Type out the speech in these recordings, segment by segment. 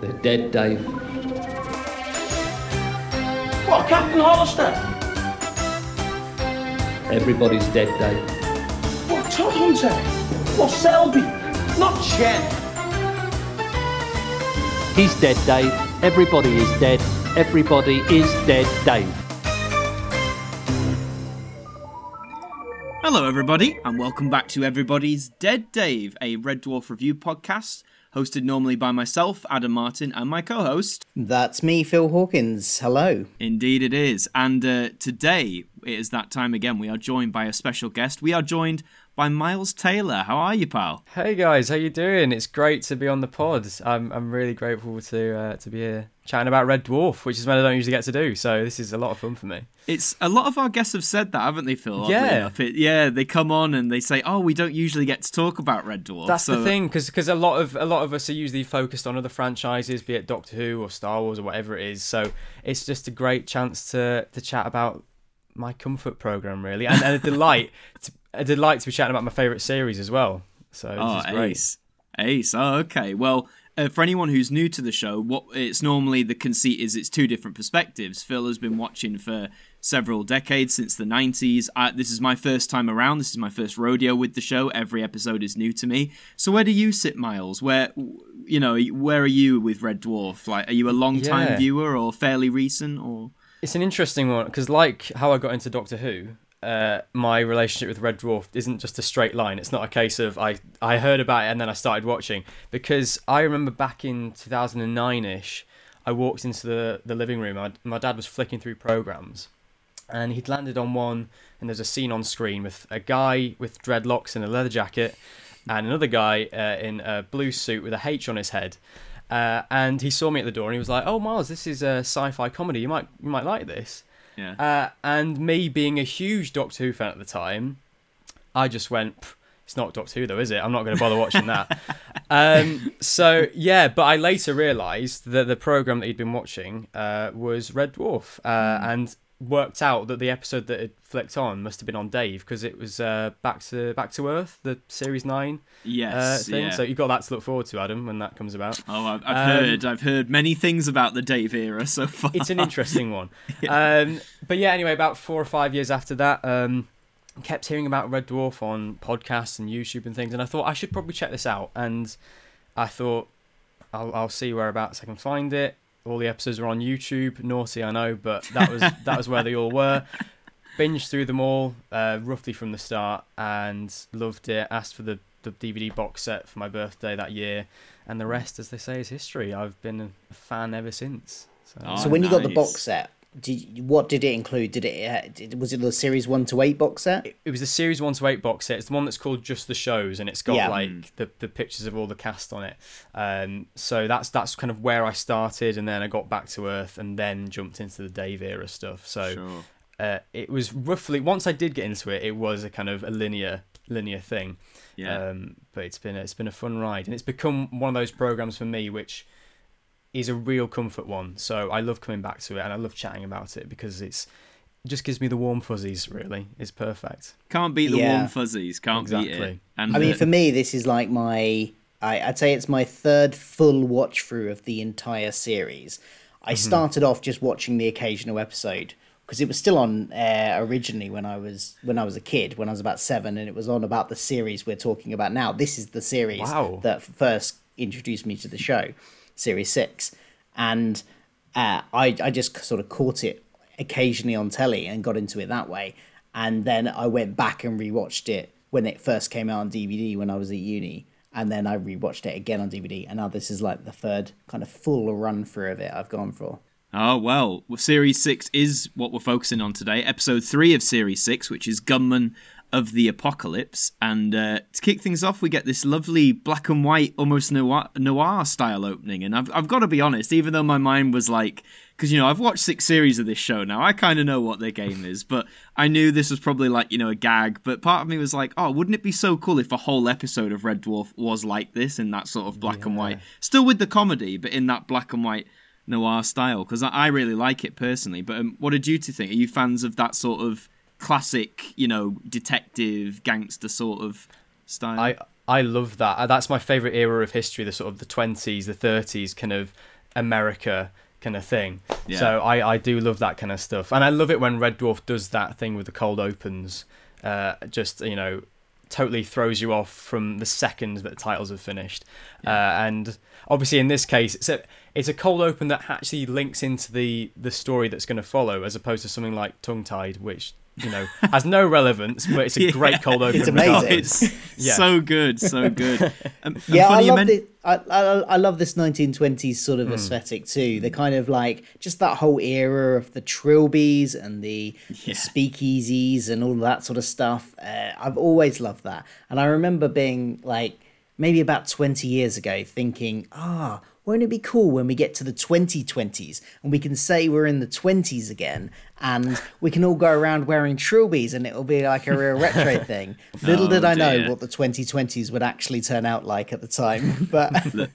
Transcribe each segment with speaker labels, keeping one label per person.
Speaker 1: They're dead, Dave.
Speaker 2: What, Captain Hollister?
Speaker 1: Everybody's dead, Dave.
Speaker 2: What, Todhunter? What, Selby? Not Chen.
Speaker 1: He's dead, Dave. Everybody is dead. Everybody is dead, Dave.
Speaker 3: Hello, everybody, and welcome back to Everybody's Dead Dave, a Red Dwarf review podcast hosted normally by myself, Adam Martin, and my co host.
Speaker 4: That's me, Phil Hawkins. Hello.
Speaker 3: Indeed, it is. And uh, today it is that time again. We are joined by a special guest. We are joined by Miles Taylor. How are you, pal?
Speaker 5: Hey guys, how you doing? It's great to be on the pod. I'm I'm really grateful to uh, to be here chatting about Red Dwarf, which is something I don't usually get to do. So this is a lot of fun for me.
Speaker 3: It's a lot of our guests have said that, haven't they, Phil?
Speaker 5: Yeah,
Speaker 3: it, yeah. They come on and they say, "Oh, we don't usually get to talk about Red Dwarf."
Speaker 5: That's
Speaker 3: so,
Speaker 5: the thing, because a lot of a lot of us are usually focused on other franchises, be it Doctor Who or Star Wars or whatever it is. So it's just a great chance to to chat about my comfort program, really, and, and a delight. to, a delight to be chatting about my favourite series as well. So this
Speaker 3: oh,
Speaker 5: is great.
Speaker 3: Ace. Ace. Oh, okay. Well, uh, for anyone who's new to the show, what it's normally the conceit is it's two different perspectives. Phil has been watching for several decades since the 90s. I, this is my first time around. This is my first rodeo with the show. Every episode is new to me. So where do you sit, Miles? Where you know, where are you with Red Dwarf? Like, are you a long time
Speaker 5: Yeah.
Speaker 3: viewer or fairly recent or?
Speaker 5: It's an interesting one because, like how I got into Doctor Who, uh, my relationship with Red Dwarf isn't just a straight line. It's not a case of I I heard about it and then I started watching because I remember back in 2009 ish, I walked into the the living room. My, my dad was flicking through programs, and he'd landed on one, and there's a scene on screen with a guy with dreadlocks and a leather jacket, and another guy uh, in a blue suit with a H on his head. Uh, and he saw me at the door and he was like, "Oh, Miles, this is a sci-fi comedy. You might you might like this."
Speaker 3: Yeah.
Speaker 5: Uh, and me being a huge Doctor Who fan at the time, I just went, it's not Doctor Who though, is it? I'm not going to bother watching that. um, so yeah, but I later realised that the program that he'd been watching uh, was Red Dwarf, uh, and worked out that the episode that had flicked on must have been on Dave because it was uh, back to Back to Earth, the series nine uh,
Speaker 3: Yes.
Speaker 5: thing.
Speaker 3: yeah.
Speaker 5: So you've got that to look forward to, Adam, when that comes about.
Speaker 3: Oh, I've, I've
Speaker 5: Um,
Speaker 3: heard. I've heard many things about the Dave era so far.
Speaker 5: it's an interesting one. um, but yeah, anyway, about four or five years after that, um, kept hearing about Red Dwarf on podcasts and YouTube and things, and I thought I should probably check this out. And I thought I'll, I'll see whereabouts I can find it. All the episodes are on YouTube. Naughty, I know, but that was that was where they all were. Binged through them all uh, roughly from the start and loved it. Asked for the, the DVD box set for my birthday that year, and the rest, as they say, is history. I've been a fan ever since. So,
Speaker 3: Oh,
Speaker 4: so when you got the box set, did what did it include? Did it uh, did, was it the series one to eight box set?
Speaker 5: it was the series one to eight box set. It's the one that's called Just the Shows, and it's got
Speaker 4: Yeah.
Speaker 5: like the, the pictures of all the cast on it. Um, so that's that's kind of where I started, and then I got back to Earth, and then jumped into the Dave era stuff. So
Speaker 3: Sure.
Speaker 5: uh, it was roughly once I did get into it, it was a kind of a linear linear thing.
Speaker 3: Yeah.
Speaker 5: Um, but it's been it's been a fun ride, and it's become one of those programs for me which is a real comfort one. So I love coming back to it, and I love chatting about it because it's it just gives me the warm fuzzies. Really, it's perfect.
Speaker 3: Can't beat the
Speaker 4: Yeah.
Speaker 3: warm fuzzies. Can't beat it.
Speaker 5: Exactly.
Speaker 3: And
Speaker 4: I mean, for me, this is like my. I, I'd say it's my third full watch through of the entire series. I mm-hmm. started off just watching the occasional episode because it was still on air originally when I was when I was a kid, when I was about seven, and it was on about the series we're talking about now. This is the series
Speaker 5: Wow.
Speaker 4: that first introduced me to the show, series six, and uh, I I just sort of caught it occasionally on telly and got into it that way, and then I went back and rewatched it when it first came out on DVD when I was at uni, and then I rewatched it again on DVD, and now this is like the third kind of full run through of it I've gone for.
Speaker 3: Oh, well, well, Series 6 is what we're focusing on today. Episode 3 of Series 6, which is Gunmen of the Apocalypse. And uh, to kick things off, we get this lovely black and white, almost noir, noir style opening. And I've, I've got to be honest, even though my mind was like, because, you know, I've watched six series of this show now, I kind of know what their game is, but I knew this was probably like, you know, a gag. But part of me was like, oh, wouldn't it be so cool if a whole episode of Red Dwarf was like this in that sort of black and white? Still with the comedy, but in that black and white noir style because I, I really like it personally. But um, what did you two think? Are you fans of that sort of classic, you know, detective gangster sort of style?
Speaker 5: I I love that. Uh, That's my favorite era of history, the sort of the 20s, the 30s kind of America kind of thing.
Speaker 3: Yeah.
Speaker 5: So I, I do love that kind of stuff. And I love it when Red Dwarf does that thing with the cold opens. Uh, just, you know, totally throws you off from the second that the titles have finished. Uh, and obviously in this case, it's a, it's a cold open that actually links into the, the story that's going to follow as opposed to something like Tongue Tied, which, you know, has no relevance, but it's a great cold open.
Speaker 4: It's amazing.
Speaker 5: regardless.
Speaker 3: It's
Speaker 5: Yeah.
Speaker 3: so good, so good. Um, and
Speaker 4: Yeah, I love
Speaker 3: men-
Speaker 4: it. I, I I love this 1920s sort of aesthetic too. The kind of like just that whole era of the trilbies and the, the speakeasies and all that sort of stuff. Uh, I've always loved that, and I remember being like maybe about 20 years ago thinking, ah. Won't it be cool when we get to the 2020s and we can say we're in the 20s again and we can all go around wearing trilbies and it'll be like a real retro thing? Little
Speaker 3: Oh,
Speaker 4: did I know what the 2020s would actually turn out like at the time. But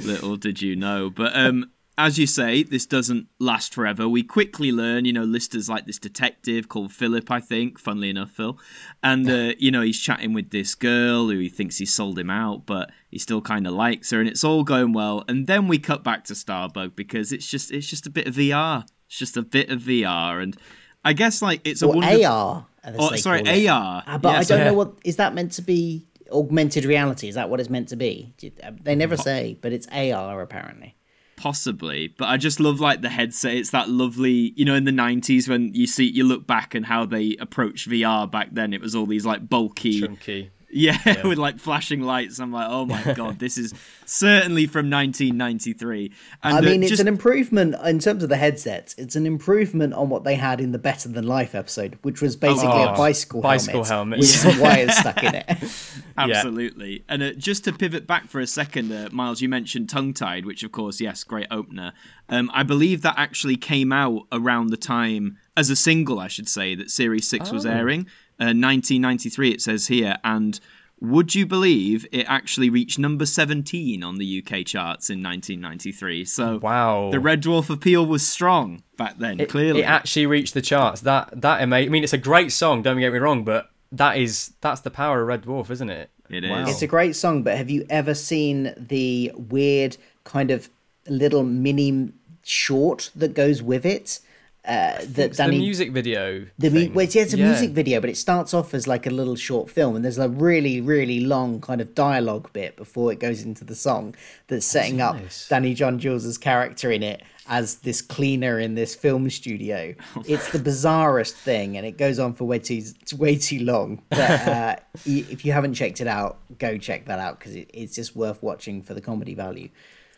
Speaker 3: Little did you know. But um, as you say, this doesn't last forever. We quickly learn, you know, Lister's like this detective called Philip, I think, funnily enough, Phil. And, uh, you know, he's chatting with this girl who he thinks he sold him out, but he still kind of likes her, and it's all going well. And then we cut back to Starbug because it's just it's just a bit of VR. It's just a bit of VR. And I guess, like, it's a
Speaker 4: or
Speaker 3: wonderful...
Speaker 4: AR.
Speaker 3: Oh, sorry. AR.
Speaker 4: Ah, but
Speaker 3: Yes,
Speaker 4: I don't
Speaker 5: yeah.
Speaker 4: know what is that meant to be. Augmented reality is that what it's meant to be? Do you- uh, They never say, but it's AR apparently.
Speaker 3: possibly but i just love like the headset it's that lovely you know in the 90s when you see you look back and how they approached vr back then it was all these like bulky
Speaker 5: Chunky.
Speaker 3: yeah, with like flashing lights i'm like oh my god this is certainly from 1993 and
Speaker 4: I
Speaker 3: uh,
Speaker 4: mean, it's an improvement in terms of the headsets. It's an improvement on what they had in the Better Than Life episode, which was basically
Speaker 5: Oh,
Speaker 4: a bicycle
Speaker 5: bicycle
Speaker 4: helmet,
Speaker 5: helmet,
Speaker 4: with
Speaker 5: yeah.
Speaker 4: some wires stuck in it.
Speaker 3: Absolutely. And uh, just to pivot back for a second, uh, Miles, you mentioned Tongue Tied, which, of course, yes, great opener. Um, I believe that actually came out around the time, as a single, I should say, that Series 6 was airing. Uh, 1993, it says here. And would you believe it actually reached number 17 on the UK charts in 1993? So
Speaker 5: Wow.
Speaker 3: the Red Dwarf appeal was strong back then,
Speaker 5: it,
Speaker 3: clearly.
Speaker 5: it actually reached the charts. That that ama- I mean, it's a great song. Don't get me wrong, but that is that's the power of Red Dwarf, isn't it?
Speaker 3: It is.
Speaker 5: Wow.
Speaker 4: It's a great song, but have you ever seen the weird kind of little mini short that goes with it? Uh, that
Speaker 5: It's
Speaker 4: Danny
Speaker 5: the music video.
Speaker 4: The mu- well, it's, yeah, it's a
Speaker 5: Yeah.
Speaker 4: music video, but it starts off as like a little short film, and there's a really, really long kind of dialogue bit before it goes into the song that's setting up
Speaker 5: nice.
Speaker 4: Danny John-Jules' character in it as this cleaner in this film studio. It's the bizarrest thing, and it goes on for way too it's way too long. But uh, if you haven't checked it out, go check that out because it, it's just worth watching for the comedy value.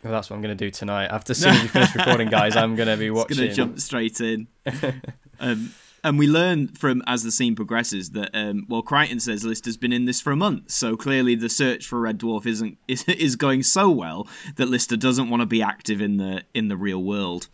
Speaker 5: Well, that's what I'm going to do tonight. After soon as we finish recording, guys, I'm going to be watching.
Speaker 3: going to jump straight in. um, and we learn from as the scene progresses that um, well, Kryten says Lister's been in this for a month, so clearly the search for Red Dwarf isn't is, is going so well that Lister doesn't want to be active in the in the real world,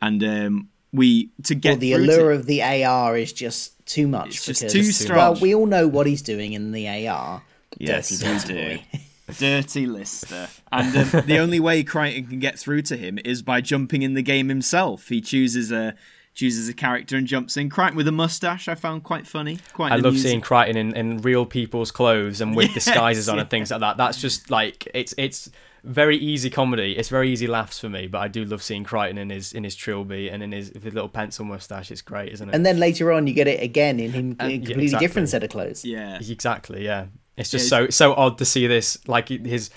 Speaker 3: and um, we to get
Speaker 4: Well, the allure
Speaker 3: to,
Speaker 4: of the AR is just too much.
Speaker 3: It's just
Speaker 4: because,
Speaker 3: too
Speaker 4: Well,
Speaker 3: strong.
Speaker 4: we all know what he's doing in the AR.
Speaker 3: Yes,
Speaker 4: dirty,
Speaker 3: we
Speaker 4: dirty
Speaker 3: do.
Speaker 4: boy.
Speaker 3: Dirty Lister. And um, the only way Kryten can get through to him is by jumping in the game himself. He chooses a chooses a character and jumps in. Kryten with a mustache I found quite funny. Quite
Speaker 5: I love seeing Kryten in, in real people's clothes and with
Speaker 3: Yes,
Speaker 5: disguises on and things like that. That's just like it's it's very easy comedy. It's very easy laughs for me, but I do love seeing Kryten in his in his trilby and in his, his little pencil mustache. It's great, isn't it?
Speaker 4: And then later on, you get it again in him in a
Speaker 5: yeah,
Speaker 4: completely
Speaker 5: exactly.
Speaker 4: different set of clothes.
Speaker 3: Yeah.
Speaker 5: exactly, yeah. It's just
Speaker 3: Yeah,
Speaker 5: so so odd to see this like his,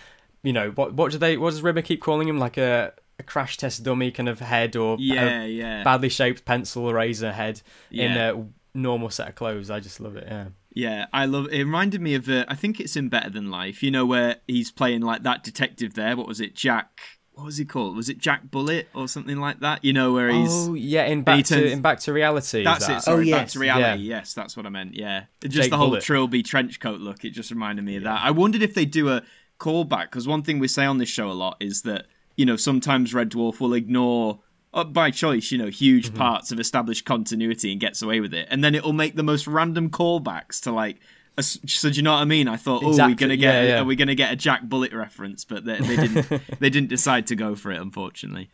Speaker 5: you know, what what do they what does Rimmer keep calling him like a, a crash test dummy kind of head or
Speaker 3: Yeah, yeah.
Speaker 5: badly shaped pencil eraser head in a normal set of clothes. I just love it. Yeah.
Speaker 3: Yeah, I love it. reminded me of uh, I think it's in Better Than Life, you know, where he's playing like that detective there. What was it? Jack what was he called? Was it Jack Bullet or something like that? You know, where he's
Speaker 5: Oh yeah, in
Speaker 3: he
Speaker 5: back to in back to reality.
Speaker 3: That's
Speaker 5: that?
Speaker 3: it. Sorry,
Speaker 4: Oh,
Speaker 3: back to reality.
Speaker 5: Yeah.
Speaker 3: Yes, that's what I meant. Yeah, just
Speaker 5: Jake
Speaker 3: the whole
Speaker 5: Bullet.
Speaker 3: trilby trench coat look. It just reminded me of that. I wondered if they do a callback because one thing we say on this show a lot is that you know sometimes Red Dwarf will ignore. Uh, by choice, you know, huge
Speaker 5: Mm-hmm.
Speaker 3: parts of established continuity and gets away with it, and then it'll make the most random callbacks to like. A, s- so do you know what I mean? I thought, oh, we're gonna get,
Speaker 5: yeah, yeah.
Speaker 3: are we gonna get a Jack Bullet reference? But they, they didn't. they didn't decide to go for it, unfortunately.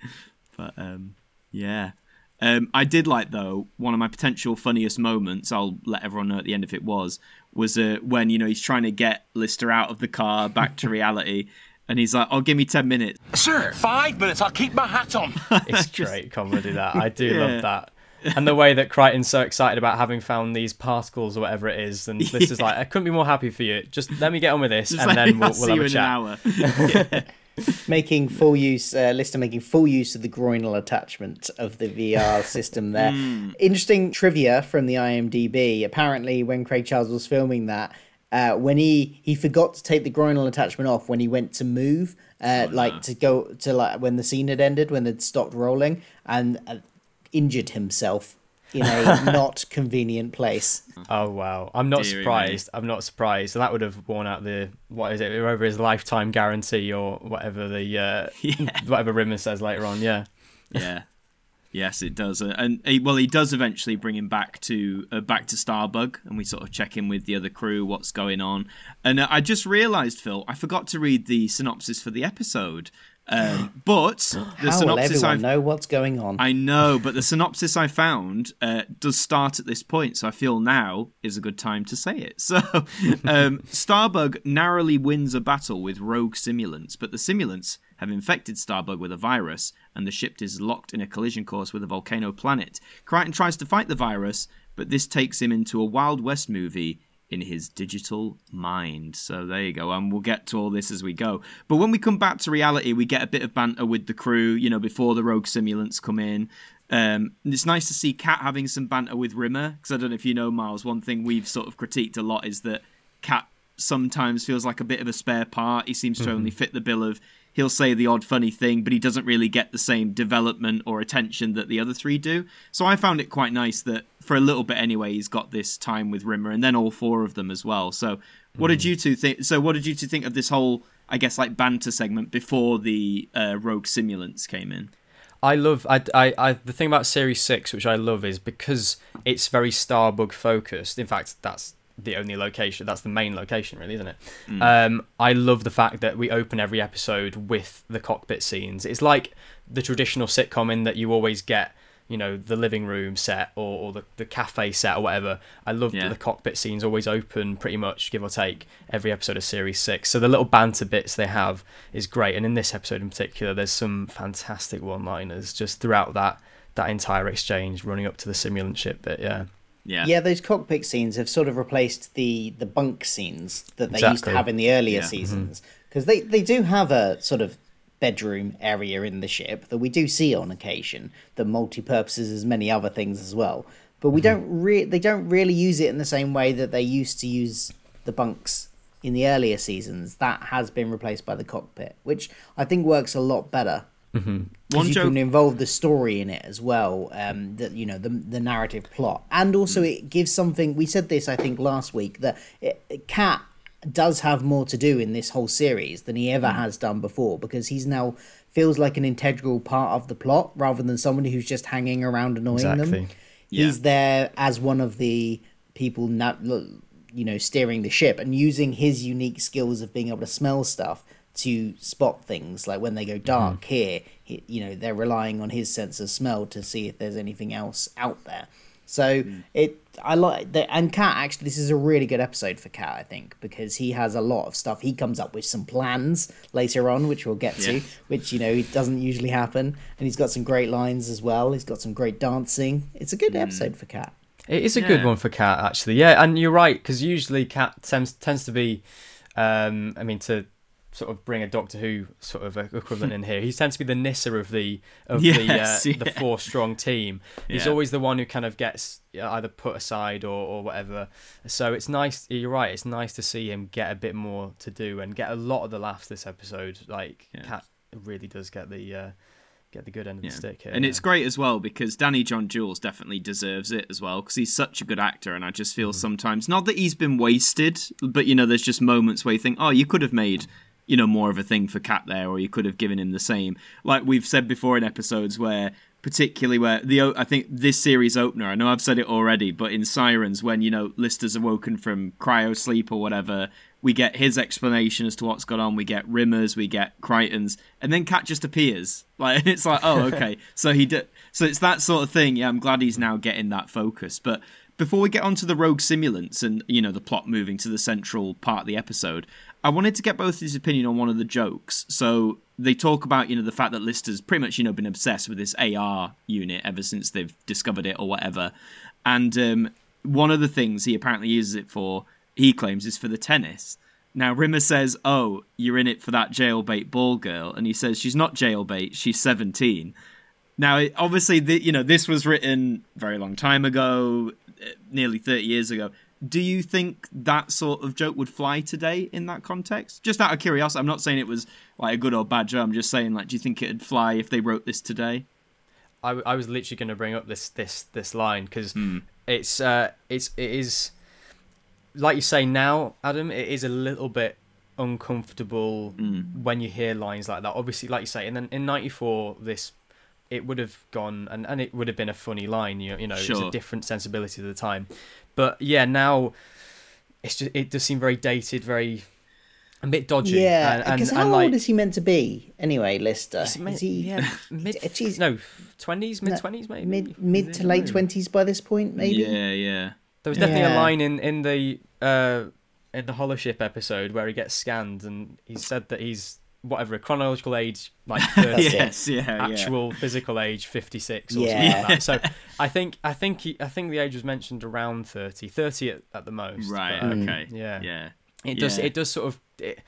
Speaker 3: But um, yeah, um, I did like though one of my potential funniest moments. I'll let everyone know at the end if it was was uh, when you know he's trying to get Lister out of the car back to reality, and he's like, "Oh, give me ten minutes."
Speaker 2: Sir, five minutes, I'll keep my hat on.
Speaker 5: It's great comedy that I do
Speaker 3: Yeah.
Speaker 5: love that. And the way that Kryten's so excited about having found these particles or whatever it is, and this is like, I couldn't be more happy for you. Just let me get on with this,
Speaker 3: It's
Speaker 5: and
Speaker 3: like,
Speaker 5: then we'll,
Speaker 3: "I'll
Speaker 5: we'll
Speaker 3: see
Speaker 5: have
Speaker 3: you
Speaker 5: a
Speaker 3: in
Speaker 5: chat.
Speaker 3: an hour.
Speaker 4: making full use uh, Lister making full use of the groinal attachment of the VR system there. Interesting trivia from the IMDb. Apparently, when Craig Charles was filming that, uh, when he he forgot to take the groinal attachment off when he went to move, uh, like to go to like when the scene had ended, when it stopped rolling, and uh, injured himself in a not convenient place.
Speaker 5: Oh wow! I'm not
Speaker 3: Deary me.
Speaker 5: surprised. I'm not surprised. So that would have worn out the what is it? Over his lifetime guarantee or whatever the uh, whatever Rimmer says later on. Yeah.
Speaker 3: yeah. Yes, it does, Uh, and he, well, he does eventually bring him back to uh, back to Starbug, and we sort of check in with the other crew, what's going on. And uh, I just realised, Phil, I forgot to read the synopsis for the episode, um, but the
Speaker 4: How
Speaker 3: synopsis I've
Speaker 4: know what's going on?
Speaker 3: I know, but the synopsis I found uh, does start at this point, so I feel now is a good time to say it. So, um, Starbug narrowly wins a battle with rogue simulants, but the simulants have infected Starbug with a virus, and the ship is locked in a collision course with a volcano planet. Kryten tries to fight the virus, but this takes him into a Wild West movie in his digital mind. So there you go. And we'll get to all this as we go. But when we come back to reality, we get a bit of banter with the crew, you know, before the rogue simulants come in. Um, and it's nice to see Cat having some banter with Rimmer because I don't know if you know, Miles. One thing we've sort of critiqued a lot is that Cat sometimes feels like a bit of a spare part. He seems to only fit the bill of he'll say the odd funny thing, but he doesn't really get the same development or attention that the other three do. So I found it quite nice that for a little bit anyway, he's got this time with Rimmer, and then all four of them as well. So what did you two think? So what did you two think of this whole, I guess, like banter segment before the uh, rogue simulants came in?
Speaker 5: I love I, I, I the thing about series 6 which I love is because it's very Starbug focused in fact that's the only location that's the main location really isn't it? Um I love the fact that we open every episode with the cockpit scenes. It's like the traditional sitcom in that you always get you know the living room set or, or the, the cafe set or whatever. I love
Speaker 3: Yeah.
Speaker 5: that the cockpit scenes always open pretty much give or take every episode of series 6 so the little banter bits they have is great. And in this episode in particular there's some fantastic one liners just throughout that that entire exchange running up to the simulant ship But yeah
Speaker 3: Yeah.
Speaker 4: Yeah, those cockpit scenes have sort of replaced the the bunk scenes that they used to have in the earlier
Speaker 3: Yeah. Mm-hmm.
Speaker 4: seasons. Because they they do have a sort of bedroom area in the ship that we do see on occasion that multi-purposes as many other things as well. But we mm-hmm. don't re- they don't really use it in the same way that they used to use the bunks in the earlier seasons. That has been replaced by the cockpit which i think works a lot better
Speaker 3: One
Speaker 4: because you
Speaker 3: joke-
Speaker 4: can involve the story in it as well um that you know the the narrative plot. And also
Speaker 3: Hmm.
Speaker 4: it gives something we said this i think last week that cat does have more to do in this whole series than he ever has done before because he's now feels like an integral part of the plot rather than somebody who's just hanging around annoying them.
Speaker 5: Exactly.
Speaker 4: he's there as one of the people na- you know steering the ship and using his unique skills of being able to smell stuff to spot things. Like when they go dark mm-hmm. here he, you know they're relying on his sense of smell to see if there's anything else out there. So mm. it i like that and cat actually this is a really good episode for cat i think because he has a lot of stuff. He comes up with some plans later on which we'll get to which you know it doesn't usually happen. And he's got some great lines as well. He's got some great dancing. It's a good mm. episode for cat
Speaker 5: It is a good one for Cat, actually. Yeah, and you're right because usually Cat tends tends to be, um, I mean, to sort of bring a Doctor Who sort of equivalent in here, he tends to be the Nyssa of the of
Speaker 3: Yes,
Speaker 5: the uh, the four strong team. He's
Speaker 3: Yeah.
Speaker 5: always the one who kind of gets uh, either put aside or, or whatever. So it's nice. You're right. It's nice to see him get a bit more to do and get a lot of the laughs this episode. Like
Speaker 3: Yeah.
Speaker 5: Cat really does get the uh, get the good end of
Speaker 3: Yeah.
Speaker 5: the stick here.
Speaker 3: And
Speaker 5: yeah.
Speaker 3: it's great as well because Danny John-Jules definitely deserves it as well because he's such a good actor. And I just feel
Speaker 5: Mm-hmm.
Speaker 3: sometimes, not that he's been wasted, but you know, there's just moments where you think, oh, you could have made, you know, more of a thing for Cat there, or you could have given him the same. Like we've said before in episodes where, particularly where the, I think this series opener, I know I've said it already, but in Psirens, when, you know, Lister's awoken from cryo sleep or whatever, we get his explanation as to what's gone on. We get Rimmer's, we get Kryten's, and then Cat just appears. Like it's like, oh, okay. so he did. So it's that sort of thing. Yeah, I'm glad he's now getting that focus. But before we get on to the rogue simulants and you know the plot moving to the central part of the episode, I wanted to get both his opinion on one of the jokes. So they talk about you know the fact that Lister's pretty much you know been obsessed with this AR unit ever since they've discovered it or whatever, and um, one of the things he apparently uses it for, he claims, is for the tennis. Now Rimmer says, "Oh, you're in it for that jailbait ball girl," and he says she's not jailbait, she's 17. Now, it- obviously, the, you know this was written very long time ago, uh, nearly 30 years ago. Do you think that sort of joke would fly today in that context? Just out of curiosity, I'm not saying it was like a good or bad joke. I'm just saying, like, do you think it'd fly if they wrote this today?
Speaker 5: I, I was literally going to bring up this this this line because
Speaker 3: Hmm.
Speaker 5: it's uh it's it is like you say now, Adam. It is a little bit uncomfortable
Speaker 3: Hmm.
Speaker 5: when you hear lines like that. Obviously, like you say, and then in '94, this it would have gone and, and it would have been a funny line. You know, you know, it's a different sensibility at the time. But yeah, now it's just it does seem very dated, very a bit dodgy.
Speaker 4: Yeah,
Speaker 5: and, and,
Speaker 4: because
Speaker 5: and
Speaker 4: how
Speaker 5: like,
Speaker 4: old is he meant to be anyway, Lister?
Speaker 5: is it mid-
Speaker 4: Is he
Speaker 5: yeah, mid
Speaker 4: uh, geez,
Speaker 5: no twenties, mid twenties, maybe
Speaker 4: mid mid to late twenties by this point? Maybe.
Speaker 3: Yeah, yeah.
Speaker 5: There was definitely a line in in the uh in the Holoship episode where he gets scanned and he said that he's whatever a chronological age like 30.
Speaker 3: Yes, yeah, yeah.
Speaker 5: actual physical age 56 or
Speaker 4: Yeah.
Speaker 5: something like that. So I think I think he, I think the age was mentioned around 30, 30 at, at the most.
Speaker 3: Right.
Speaker 5: but,
Speaker 3: Okay.
Speaker 5: Um, yeah.
Speaker 3: Yeah.
Speaker 5: It does
Speaker 3: Yeah.
Speaker 5: it does sort of it,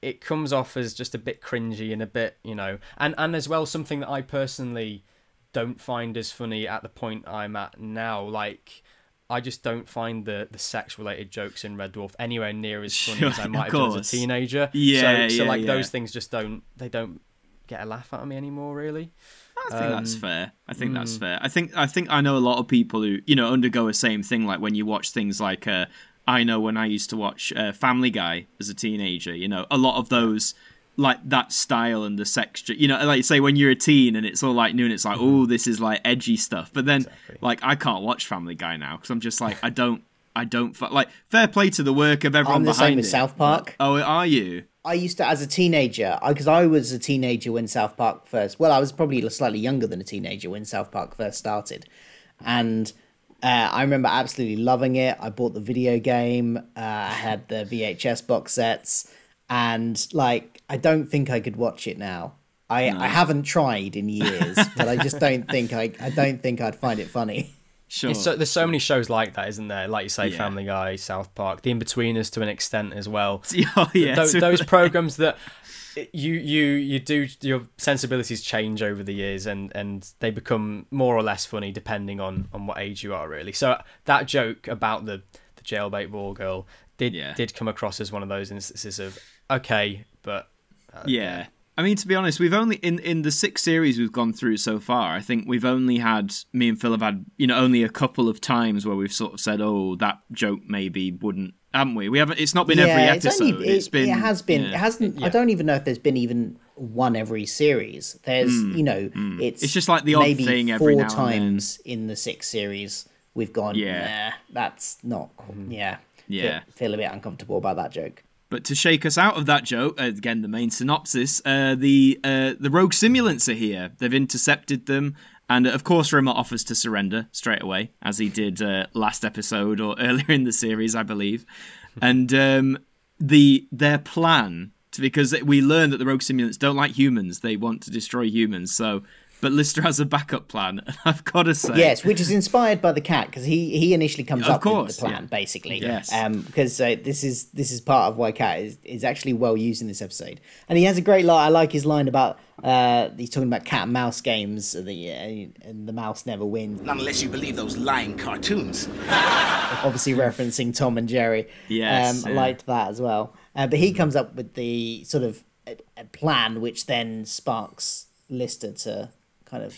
Speaker 5: it comes off as just a bit cringy and a bit, you know, and and as well something that I personally don't find as funny at the point I'm at now. Like I just don't find the the sex related jokes in Red Dwarf anywhere near as funny
Speaker 3: Sure,
Speaker 5: as I might have done as a teenager.
Speaker 3: Yeah,
Speaker 5: so, so
Speaker 3: yeah,
Speaker 5: like
Speaker 3: yeah.
Speaker 5: those things just don't they don't get a laugh out of me anymore really.
Speaker 3: I think that's
Speaker 5: Um,
Speaker 3: fair. I think that's
Speaker 5: mm.
Speaker 3: fair. I think I think I know a lot of people who you know undergo a same thing. Like when you watch things like uh, I know when I used to watch uh, Family Guy as a teenager. You know, a lot of those like that style and the sex. You know, like you say when you're a teen and it's all like new and it's like, oh, this is like edgy stuff. But then.
Speaker 5: Exactly.
Speaker 3: like I can't watch Family Guy now because I'm just like I don't. I don't fu- like fair play to the work of everyone
Speaker 4: I'm the
Speaker 3: behind
Speaker 4: same with. South Park.
Speaker 3: Oh, are you?
Speaker 4: I used to, as a teenager, because I, was a teenager when South Park first. Well, I was probably slightly younger than a teenager when South Park first started, and uh, I remember absolutely loving it. I bought the video game. Uh, I had the VHS box sets, and like, I don't think I could watch it now. I, I haven't tried in years, but I just don't think I I don't think I'd find it funny.
Speaker 3: Sure.
Speaker 5: It's so, there's so many shows like that, isn't there? Like you say,
Speaker 3: Yeah.
Speaker 5: Family Guy, South Park, The Inbetweeners to an extent as well.
Speaker 3: oh, yeah.
Speaker 5: those, those programs that you you you do your sensibilities change over the years and and they become more or less funny depending on on what age you are really so uh, that joke about the the jailbait ball girl did
Speaker 3: Yeah.
Speaker 5: did come across as one of those instances of okay but uh,
Speaker 3: yeah. I mean, to be honest, we've only in in the six series we've gone through so far. I think we've only had me and Phil have had you know only a couple of times where we've sort of said, "Oh, that joke maybe wouldn't," haven't we? We haven't. It's not been every
Speaker 4: it's
Speaker 3: episode.
Speaker 4: only-
Speaker 3: it's
Speaker 4: it,
Speaker 3: been.
Speaker 4: it has been
Speaker 3: yeah.
Speaker 4: it hasn't i don't even know if there's been even one every series there's you know it's
Speaker 3: Hmm, It's just like the odd
Speaker 4: maybe
Speaker 3: thing every
Speaker 4: four
Speaker 3: now and then.
Speaker 4: times in the six series we've gone
Speaker 3: Yeah.
Speaker 4: yeah that's not cool. yeah
Speaker 3: Yeah.
Speaker 4: feel, feel a bit uncomfortable about that joke
Speaker 3: But to shake us out of that joke, uh, again, the main synopsis: uh, the uh, the rogue simulants are here. They've intercepted them, and uh, of course, Rimmer offers to surrender straight away, as he did uh, last episode or earlier in the series, I believe. And um, the their plan, because we learn that the rogue simulants don't like humans; they want to destroy humans. So, but Lister has a backup plan, and I've got to say,
Speaker 4: yes which is inspired by the cat because he he initially comes
Speaker 3: Of
Speaker 4: up
Speaker 3: course,
Speaker 4: with the plan
Speaker 3: yeah.
Speaker 4: basically
Speaker 3: Yes.
Speaker 4: um because uh, this is this is part of why cat is, is actually well used in this episode and he has a great line i like his line about uh he's talking about cat and mouse games and the uh, and the mouse never wins
Speaker 6: Not unless you believe those lying cartoons.
Speaker 4: obviously referencing Tom and Jerry.
Speaker 3: Yes,
Speaker 4: um, I liked that as well. Uh, but he comes up with the sort of a, a plan, which then sparks Lister to kind of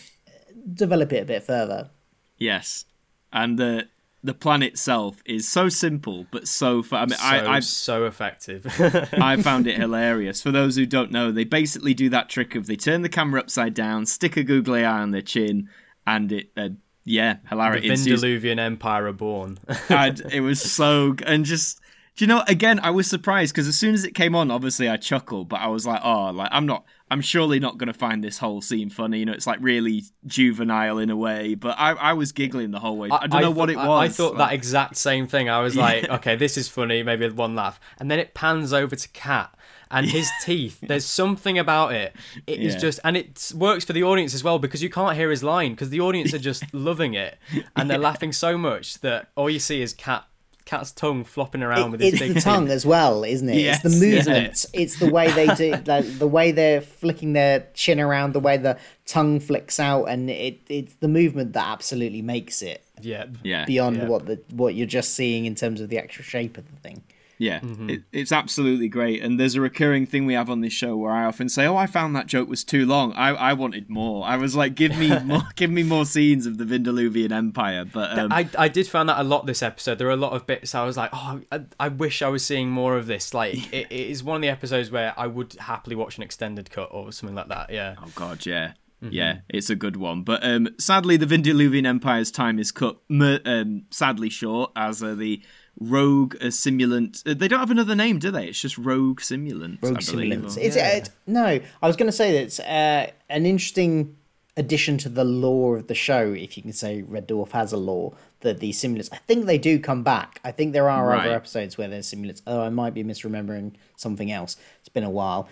Speaker 4: develop it a bit further.
Speaker 3: yes, and the the plan itself is so simple but so fun. I mean,
Speaker 5: so,
Speaker 3: I, I've
Speaker 5: so effective
Speaker 3: I found it hilarious. For those who don't know, they basically do that trick of they turn the camera upside down, stick a googly eye on their chin, and it, uh, yeah,
Speaker 5: the
Speaker 3: hilarity ensues.
Speaker 5: Vindiluvian Empire are born
Speaker 3: And it was so, and just, do you know, again, I was surprised because as soon as it came on, obviously I chuckled, but I was like, oh, like I'm not, I'm surely not going to find this whole scene funny. You know, it's like really juvenile in a way, but I, I was giggling the whole way. I, don't know what it was.
Speaker 5: I, I thought
Speaker 3: like-
Speaker 5: that exact same thing. I was like, okay, this is funny, maybe one laugh, and then it pans over to Cat and his teeth. There's something about it. It is
Speaker 3: Yeah.
Speaker 5: just, and it works for the audience as well because you can't hear his line because the audience are just loving it and they're laughing so much that all you see is Cat. Cat's tongue flopping around
Speaker 4: It-
Speaker 5: with his
Speaker 4: it's
Speaker 5: big
Speaker 4: the tongue as well, isn't it?
Speaker 3: Yes,
Speaker 4: it's the
Speaker 3: yeah.
Speaker 4: movement. It's the way they do, like, the way they're flicking their chin around, the way the tongue flicks out, and it it's the movement that absolutely makes it
Speaker 5: Yeah,
Speaker 3: yeah,
Speaker 4: beyond
Speaker 5: Yeah.
Speaker 4: what the what you're just seeing in terms of the actual shape of the thing.
Speaker 3: Yeah,
Speaker 5: Mm-hmm.
Speaker 3: it, it's absolutely great. And there's a recurring thing we have on this show where I often say, "Oh, I found that joke was too long. I, I wanted more. I was like, give me more, give me more scenes of the Vindaluvian Empire." But um,
Speaker 5: I, I did find that a lot this episode. There were a lot of bits I was like, oh, I, I wish I was seeing more of this. Like, it, it is one of the episodes where I would happily watch an extended cut or something like that. Yeah.
Speaker 3: oh god, yeah,
Speaker 5: Mm-hmm.
Speaker 3: yeah, it's a good one. But um, sadly, the Vindaluvian Empire's time is cut um, sadly short as uh, the rogue uh, simulant. Uh, they don't have another name, do they? It's just rogue simulant.
Speaker 4: Rogue
Speaker 3: believe,
Speaker 4: simulants.
Speaker 3: or-
Speaker 4: It's, it, no, I was going to say that it's uh, an interesting addition to the lore of the show, if you can say Red Dwarf has a lore, that these simulants, I think they do come back. I think there are
Speaker 3: Right.
Speaker 4: other episodes where there's simulants. Oh, I might be misremembering something else. It's been a while.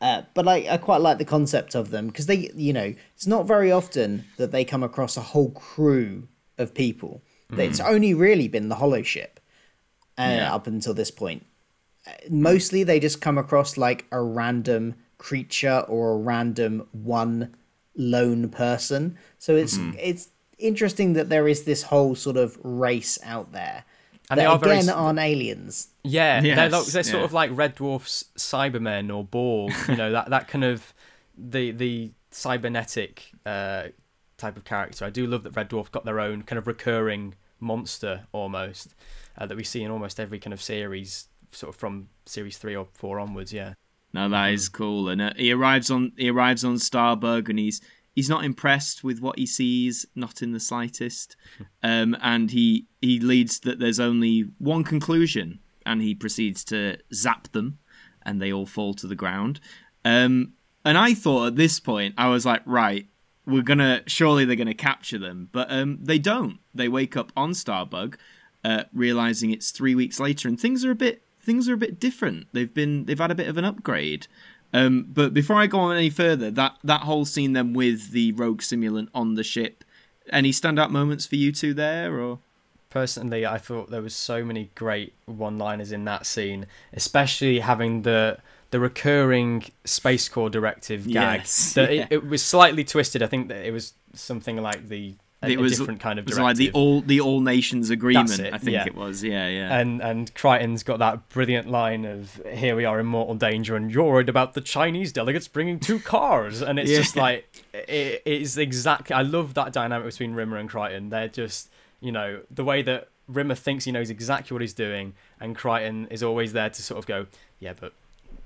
Speaker 4: Uh, but I, I quite like the concept of them because they, you know, it's not very often that they come across a whole crew of people. It's only really been the Hollow Ship uh,
Speaker 3: Yeah.
Speaker 4: up until this point mostly they just come across like a random creature or a random one lone person so it's
Speaker 3: Mm-hmm.
Speaker 4: it's interesting that there is this whole sort of race out there
Speaker 5: And
Speaker 4: that
Speaker 5: they are
Speaker 4: again
Speaker 5: s-
Speaker 4: aren't aliens
Speaker 5: Yeah, they're, like, they're sort
Speaker 3: yeah.
Speaker 5: of like Red Dwarf's Cybermen or Borg, you know, that, that kind of the the cybernetic uh, type of character. I do love that Red Dwarf got their own kind of recurring monster almost uh, that we see in almost every kind of series, sort of from series three or four onwards. Yeah,
Speaker 3: No, that is cool. And uh, he arrives on he arrives on Starbug, and he's he's not impressed with what he sees, not in the slightest. Um, and he he leads that there's only one conclusion, and he proceeds to zap them, and they all fall to the ground. Um, and I thought at this point, I was like, right, we're gonna surely they're gonna capture them, but um, they don't. They wake up on Starbug, uh, realizing it's three weeks later, and things are a bit things are a bit different. They've been they've had a bit of an upgrade. Um, but before I go on any further, that that whole scene then with the rogue simulant on the ship, any standout moments for you two there, or
Speaker 5: personally, I thought there was so many great one-liners in that scene, especially having the the recurring Space Corps directive gag.
Speaker 3: Yes,
Speaker 5: that
Speaker 3: yeah.
Speaker 5: it, it was slightly twisted. I think that it was something like the a,
Speaker 3: it
Speaker 5: a
Speaker 3: was
Speaker 5: different kind of
Speaker 3: it was
Speaker 5: directive.
Speaker 3: like the all the all nations agreement.
Speaker 5: it,
Speaker 3: I think
Speaker 5: yeah.
Speaker 3: it was. Yeah, yeah.
Speaker 5: and and Kryten's got that brilliant line of "Here we are in mortal danger, and you're worried about the Chinese delegates bringing two cars," and it's
Speaker 3: Yeah.
Speaker 5: just like it's exactly. I love that dynamic between Rimmer and Kryten. They're just you know the way that Rimmer thinks he knows exactly what he's doing, and Kryten is always there to sort of go, "Yeah, but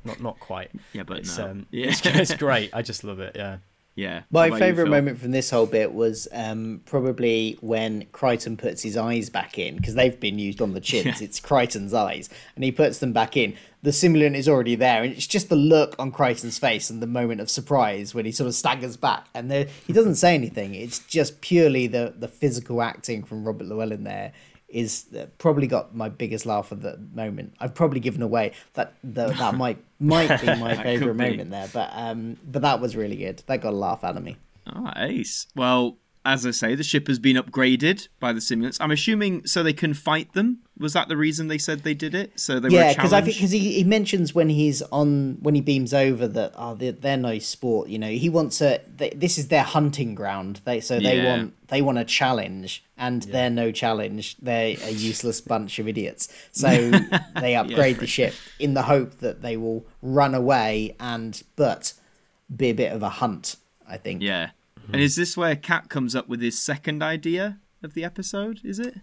Speaker 5: not not quite."
Speaker 3: yeah, but
Speaker 5: It's
Speaker 3: no.
Speaker 5: um,
Speaker 3: yeah,
Speaker 5: it's, it's great. I just love it. Yeah.
Speaker 3: Yeah.
Speaker 4: my
Speaker 3: you,
Speaker 4: favorite moment from this whole bit was um, probably when Kryten puts his eyes back in because they've been used on the chins. It's Kryten's eyes, and he puts them back in. The simulant is already there, and it's just the look on Kryten's face and the moment of surprise when he sort of staggers back, and there, he doesn't say anything. It's just purely the the physical acting from Robert Llewellyn there is probably got my biggest laugh at the moment. I've probably given away that the, that might might be my favorite moment there, but um, but that was really good. That got a laugh out of me.
Speaker 3: Oh, ace. Well, as I say, the ship has been upgraded by the simulants. I'm assuming so they can fight them. Was that the reason they said they did it? So they were
Speaker 4: yeah, because I think because he, he mentions when he's on when he beams over that oh they're, they're no sport. You know, he wants a they, this is their hunting ground. They so they
Speaker 3: Yeah.
Speaker 4: want they want a challenge, and they're no challenge. They're a useless bunch of idiots. So they upgrade the ship in the hope that they will run away and but be a bit of a hunt. I think.
Speaker 3: Yeah. And is this where Cat comes up with his second idea of the episode? Is it?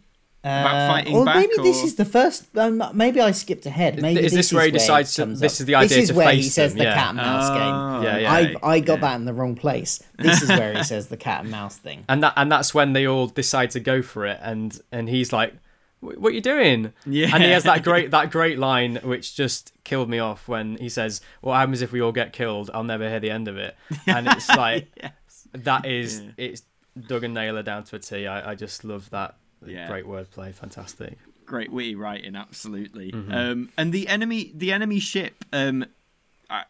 Speaker 3: About
Speaker 4: Uh,
Speaker 3: fighting
Speaker 4: or
Speaker 3: back,
Speaker 4: maybe this is the first. Um, maybe I skipped ahead. Maybe
Speaker 5: Is this where he decides to- this is the idea
Speaker 4: This is
Speaker 5: to
Speaker 4: where he says
Speaker 5: them,
Speaker 4: the
Speaker 5: yeah.
Speaker 4: cat and mouse
Speaker 3: Oh,
Speaker 4: game.
Speaker 5: Yeah, yeah.
Speaker 4: I I got
Speaker 3: yeah.
Speaker 4: that in the wrong place. This is where he says the cat and mouse thing.
Speaker 5: and that and that's when they all decide to go for it and and he's like what are you doing?
Speaker 3: Yeah.
Speaker 5: And he has that great that great line which just killed me off when he says, "What happens if we all get killed? I'll never hear the end of it." And it's like that is it's Doug and Naylor down to a T. I, I just love that.
Speaker 3: Yeah.
Speaker 5: Great wordplay, fantastic.
Speaker 3: great witty writing absolutely
Speaker 5: Mm-hmm.
Speaker 3: um and the enemy the enemy ship um i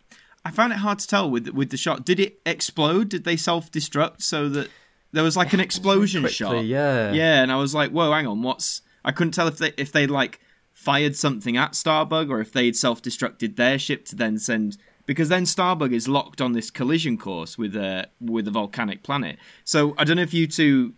Speaker 3: i found it hard to tell with with the shot did it explode did they self-destruct so that there was like an explosion
Speaker 5: quickly,
Speaker 3: shot
Speaker 5: yeah.
Speaker 3: yeah and i was like whoa hang on what's i couldn't tell if they if they'd like fired something at starbug or if they'd self-destructed their ship to then send because then Starbug is locked on this collision course with a with a volcanic planet. So I don't know if you two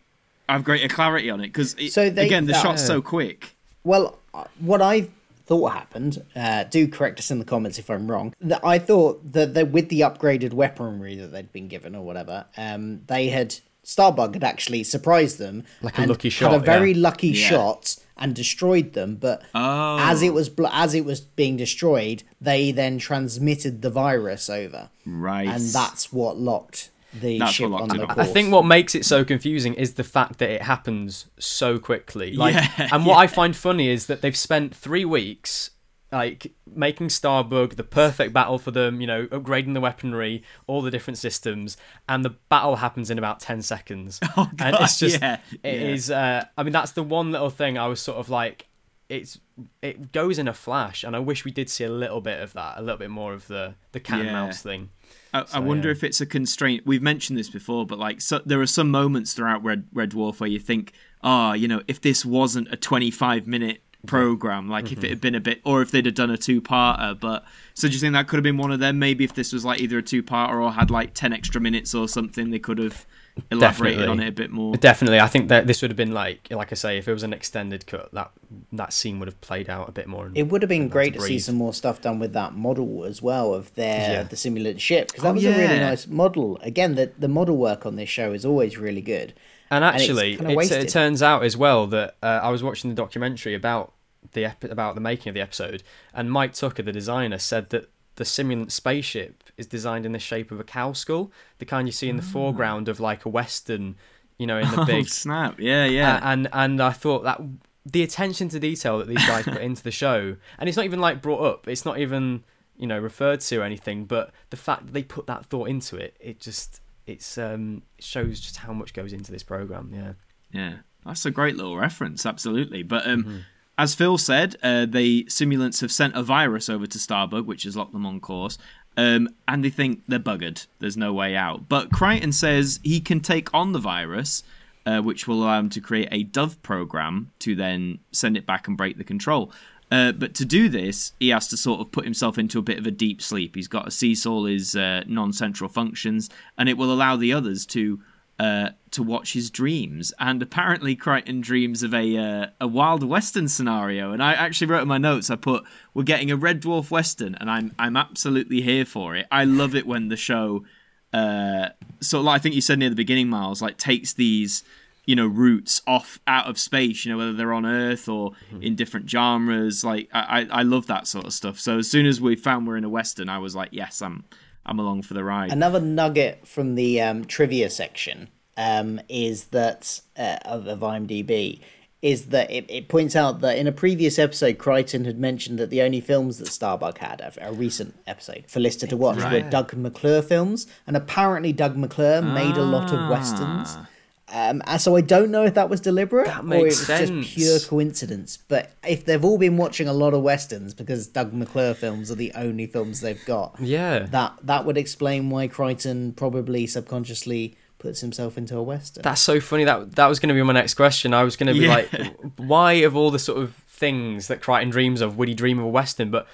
Speaker 3: have greater clarity on it because
Speaker 4: So they-
Speaker 3: again the
Speaker 4: that-
Speaker 3: shot's so quick.
Speaker 4: Well, uh, what I thought happened, uh, do correct us in the comments if I'm wrong, that I thought that they, with the upgraded weaponry that they'd been given or whatever, um, they had, Starbug had actually surprised them.
Speaker 5: Like a
Speaker 4: and
Speaker 5: lucky
Speaker 4: Had a very
Speaker 5: yeah.
Speaker 4: lucky
Speaker 3: Yeah.
Speaker 4: shot and destroyed them, but
Speaker 3: Oh.
Speaker 4: as it was bl- as it was being destroyed, they then transmitted the virus over,
Speaker 3: Right.
Speaker 4: and that's what locked the
Speaker 3: That's
Speaker 4: ship
Speaker 3: what
Speaker 4: on the
Speaker 3: it
Speaker 4: course.
Speaker 5: I think what makes it so confusing is the fact that it happens so quickly. Like,
Speaker 3: Yeah,
Speaker 5: and what I find funny is that they've spent three weeks like making Starbug the perfect battle for them. You know, upgrading the weaponry, all the different systems, and the battle happens in about ten seconds.
Speaker 3: Oh,
Speaker 5: and
Speaker 3: God,
Speaker 5: it's just,
Speaker 3: yeah,
Speaker 5: it
Speaker 3: yeah.
Speaker 5: is. Uh, I mean, that's the one little thing I was sort of like. It's it goes in a flash, and I wish we did see a little bit of that, a little bit more of the the cat and
Speaker 3: Yeah.
Speaker 5: mouse thing.
Speaker 3: I, I wonder
Speaker 5: yeah.
Speaker 3: if it's a constraint. We've mentioned this before, but like, so, there are some moments throughout Red Red Dwarf where you think, ah, you know, if this wasn't a 25 minute program, like if it had been a bit, or if they'd have done a two parter. But so do you think that could have been one of them? Maybe if this was like either a two parter or had like 10 extra minutes or something, they could have elaborated
Speaker 5: Definitely.
Speaker 3: on it a bit more.
Speaker 5: Definitely, I think that this would have been like, like I say, if it was an extended cut, that that scene would have played out a bit more. and-
Speaker 4: It would have been great to see some more stuff done with that model as well of their
Speaker 5: Yeah.
Speaker 4: the simulant ship because that
Speaker 3: Oh,
Speaker 4: was a really nice model. Again, the the model work on this show is always really good.
Speaker 5: And actually,
Speaker 4: kinda
Speaker 5: it turns out as well that uh, I was watching the documentary about the ep- about the making of the episode, and Mike Tucker, the designer, said that the simulant spaceship is designed in the shape of a cow skull, the kind you see in the foreground of like a western, you know, in the
Speaker 3: Oh,
Speaker 5: big
Speaker 3: snap. Yeah, yeah.
Speaker 5: Uh, and and I thought that the attention to detail that these guys put into the show, and it's not even like brought up, it's not even you know referred to or anything, but the fact that they put that thought into it, it just it's um it shows just how much goes into this program. Yeah,
Speaker 3: Yeah, that's a great little reference, absolutely. But um,
Speaker 5: Mm-hmm.
Speaker 3: As Phil said, uh, the simulants have sent a virus over to Starbug, which has locked them on course. Um, and they think they're buggered. There's no way out. But Kryten says he can take on the virus, uh, which will allow him to create a Dove program to then send it back and break the control. Uh, but to do this, he has to sort of put himself into a bit of a deep sleep. He's got to cease all his uh, non-central functions, and it will allow the others to uh, to watch his dreams. And apparently, Kryten dreams of a uh, a wild western scenario. And I actually wrote in my notes, I put, "We're getting a Red Dwarf western," and I'm I'm absolutely here for it. I love it when the show, uh, so like I think you said near the beginning, Miles, like takes these. You know, roots off out of space. You know, whether they're on Earth or in different genres. Like, I, I I love that sort of stuff. So as soon as we found we're in a western, I was like, yes, I'm I'm along for the ride.
Speaker 4: Another nugget from the um, trivia section um, is that uh, of, of IMDb is that it, it points out that in a previous episode, Kryten had mentioned that the only films that Starbug had, a, a recent episode for Lister to watch, were Doug McClure films, and apparently Doug McClure made a lot of westerns. Um, and so I don't know if that was deliberate
Speaker 5: That
Speaker 4: or it was
Speaker 5: sense.
Speaker 4: just pure coincidence. But if they've all been watching a lot of westerns because Doug McClure films are the only films they've got,
Speaker 5: yeah.
Speaker 4: that that would explain why Kryten probably subconsciously puts himself into a western.
Speaker 5: That's so funny. That that was going to be my next question. I was going to be
Speaker 3: Yeah.
Speaker 5: like, why of all the sort of things that Kryten dreams of would he dream of a western? But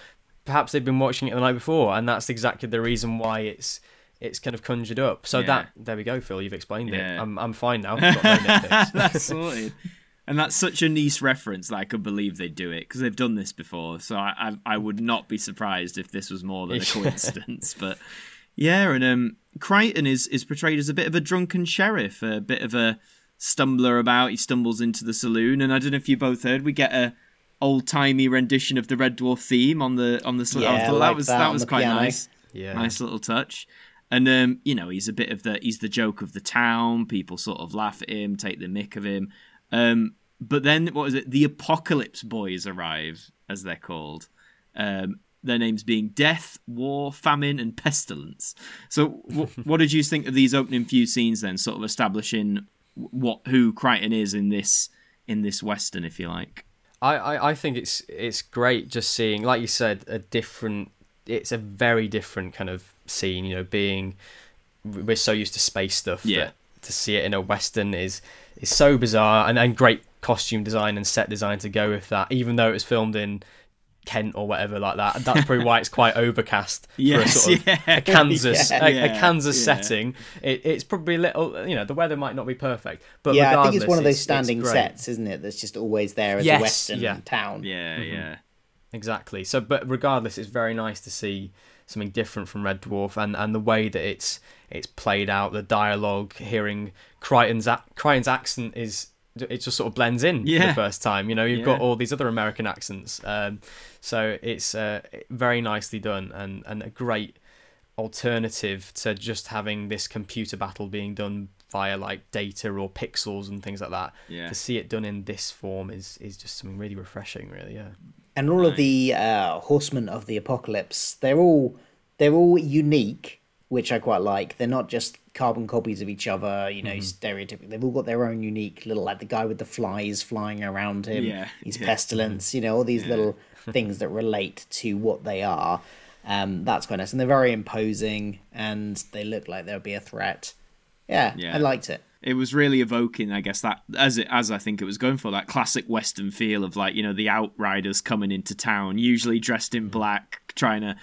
Speaker 5: perhaps they've been watching it the night before, and that's exactly the reason why it's it's kind of conjured up. So
Speaker 3: Yeah.
Speaker 5: that there we go, Phil. You've explained it. I'm I'm fine now. Got no
Speaker 3: that's sorted. And that's such a niche reference that I could believe they'd do it because they've done this before. So I, I I would not be surprised if this was more than a coincidence. but yeah, and um, Kryten is is portrayed as a bit of a drunken sheriff, a bit of a stumbler about. He stumbles into the saloon, and I don't know if you both heard, we get a old timey rendition of the Red Dwarf theme on the on the. sal- I
Speaker 4: Yeah,
Speaker 3: thought
Speaker 4: like
Speaker 3: that was
Speaker 4: that
Speaker 3: that, was quite
Speaker 4: piano.
Speaker 3: nice.
Speaker 5: Yeah.
Speaker 3: nice little touch. And um, you know, he's a bit of the he's the joke of the town. People sort of laugh at him, take the mick of him. Um, but then what is it? The Apocalypse Boys arrive, as they're called. Um, their names being Death, War, Famine, and Pestilence. So, wh- what did you think of these opening few scenes? Then, sort of establishing what who Kryten is in this in this western, if you like.
Speaker 5: I, I, I think it's it's great just seeing, like you said, a different. It's a very different kind of scene. You know, being we're so used to space stuff.
Speaker 3: Yeah.
Speaker 5: That to see it in a western is is so bizarre, and, and great costume design and set design to go with that. Even though it was filmed in Kent or whatever like that, that's probably why it's quite overcast for a sort of
Speaker 3: yeah.
Speaker 5: a Kansas
Speaker 4: Yeah.
Speaker 5: a,
Speaker 3: Yeah,
Speaker 5: a Kansas
Speaker 3: yeah.
Speaker 5: setting. It, it's probably a little. You know, the weather might not be perfect, but
Speaker 4: yeah, I think it's one of those
Speaker 5: it's
Speaker 4: standing
Speaker 5: great.
Speaker 4: sets, isn't it? That's just always there as
Speaker 5: Yes,
Speaker 4: a western
Speaker 5: yeah.
Speaker 4: town.
Speaker 3: Yeah, mm-hmm. yeah.
Speaker 5: Exactly. So, but regardless, it's very nice to see something different from Red Dwarf, and, and the way that it's it's played out, the dialogue, hearing Kryten's Kryten's accent is it just sort of blends in for
Speaker 3: Yeah.
Speaker 5: the first time. You know, you've got all these other American accents, um, so it's uh, very nicely done and and a great alternative to just having this computer battle being done via like data or pixels and things like that.
Speaker 3: Yeah.
Speaker 5: To see it done in this form is is just something really refreshing, really. Yeah.
Speaker 4: And all of the uh, horsemen of the apocalypse they're all they're all unique which i quite like. They're not just carbon copies of each other you know stereotypical they've all got their own unique little like the guy with the flies flying around him
Speaker 3: Yeah,
Speaker 4: he's
Speaker 3: yeah.
Speaker 4: pestilence you know all these little things that relate to what they are. Um, that's quite nice. And they're very imposing and they look like they'll be a threat. Yeah,
Speaker 3: Yeah.
Speaker 4: i liked it
Speaker 3: it was really evoking, I guess that as it as I think it was going for that classic Western feel of like you know the outriders coming into town, usually dressed in black, trying to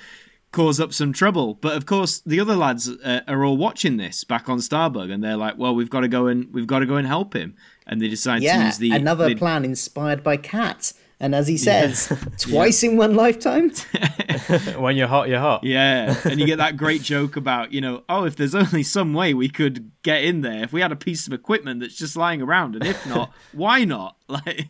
Speaker 3: cause up some trouble. But of course, the other lads uh, are all watching this back on Starbug, and they're like, "Well, we've got to go and we've got to go and help him." And they decide to use the
Speaker 4: another
Speaker 3: the-
Speaker 4: plan inspired by cat and as he says twice in one lifetime
Speaker 5: when you're hot, you're hot.
Speaker 3: Yeah, and you get that great joke about, you know, oh, if there's only some way we could get in there, if we had a piece of equipment that's just lying around, and if not, why not? Like,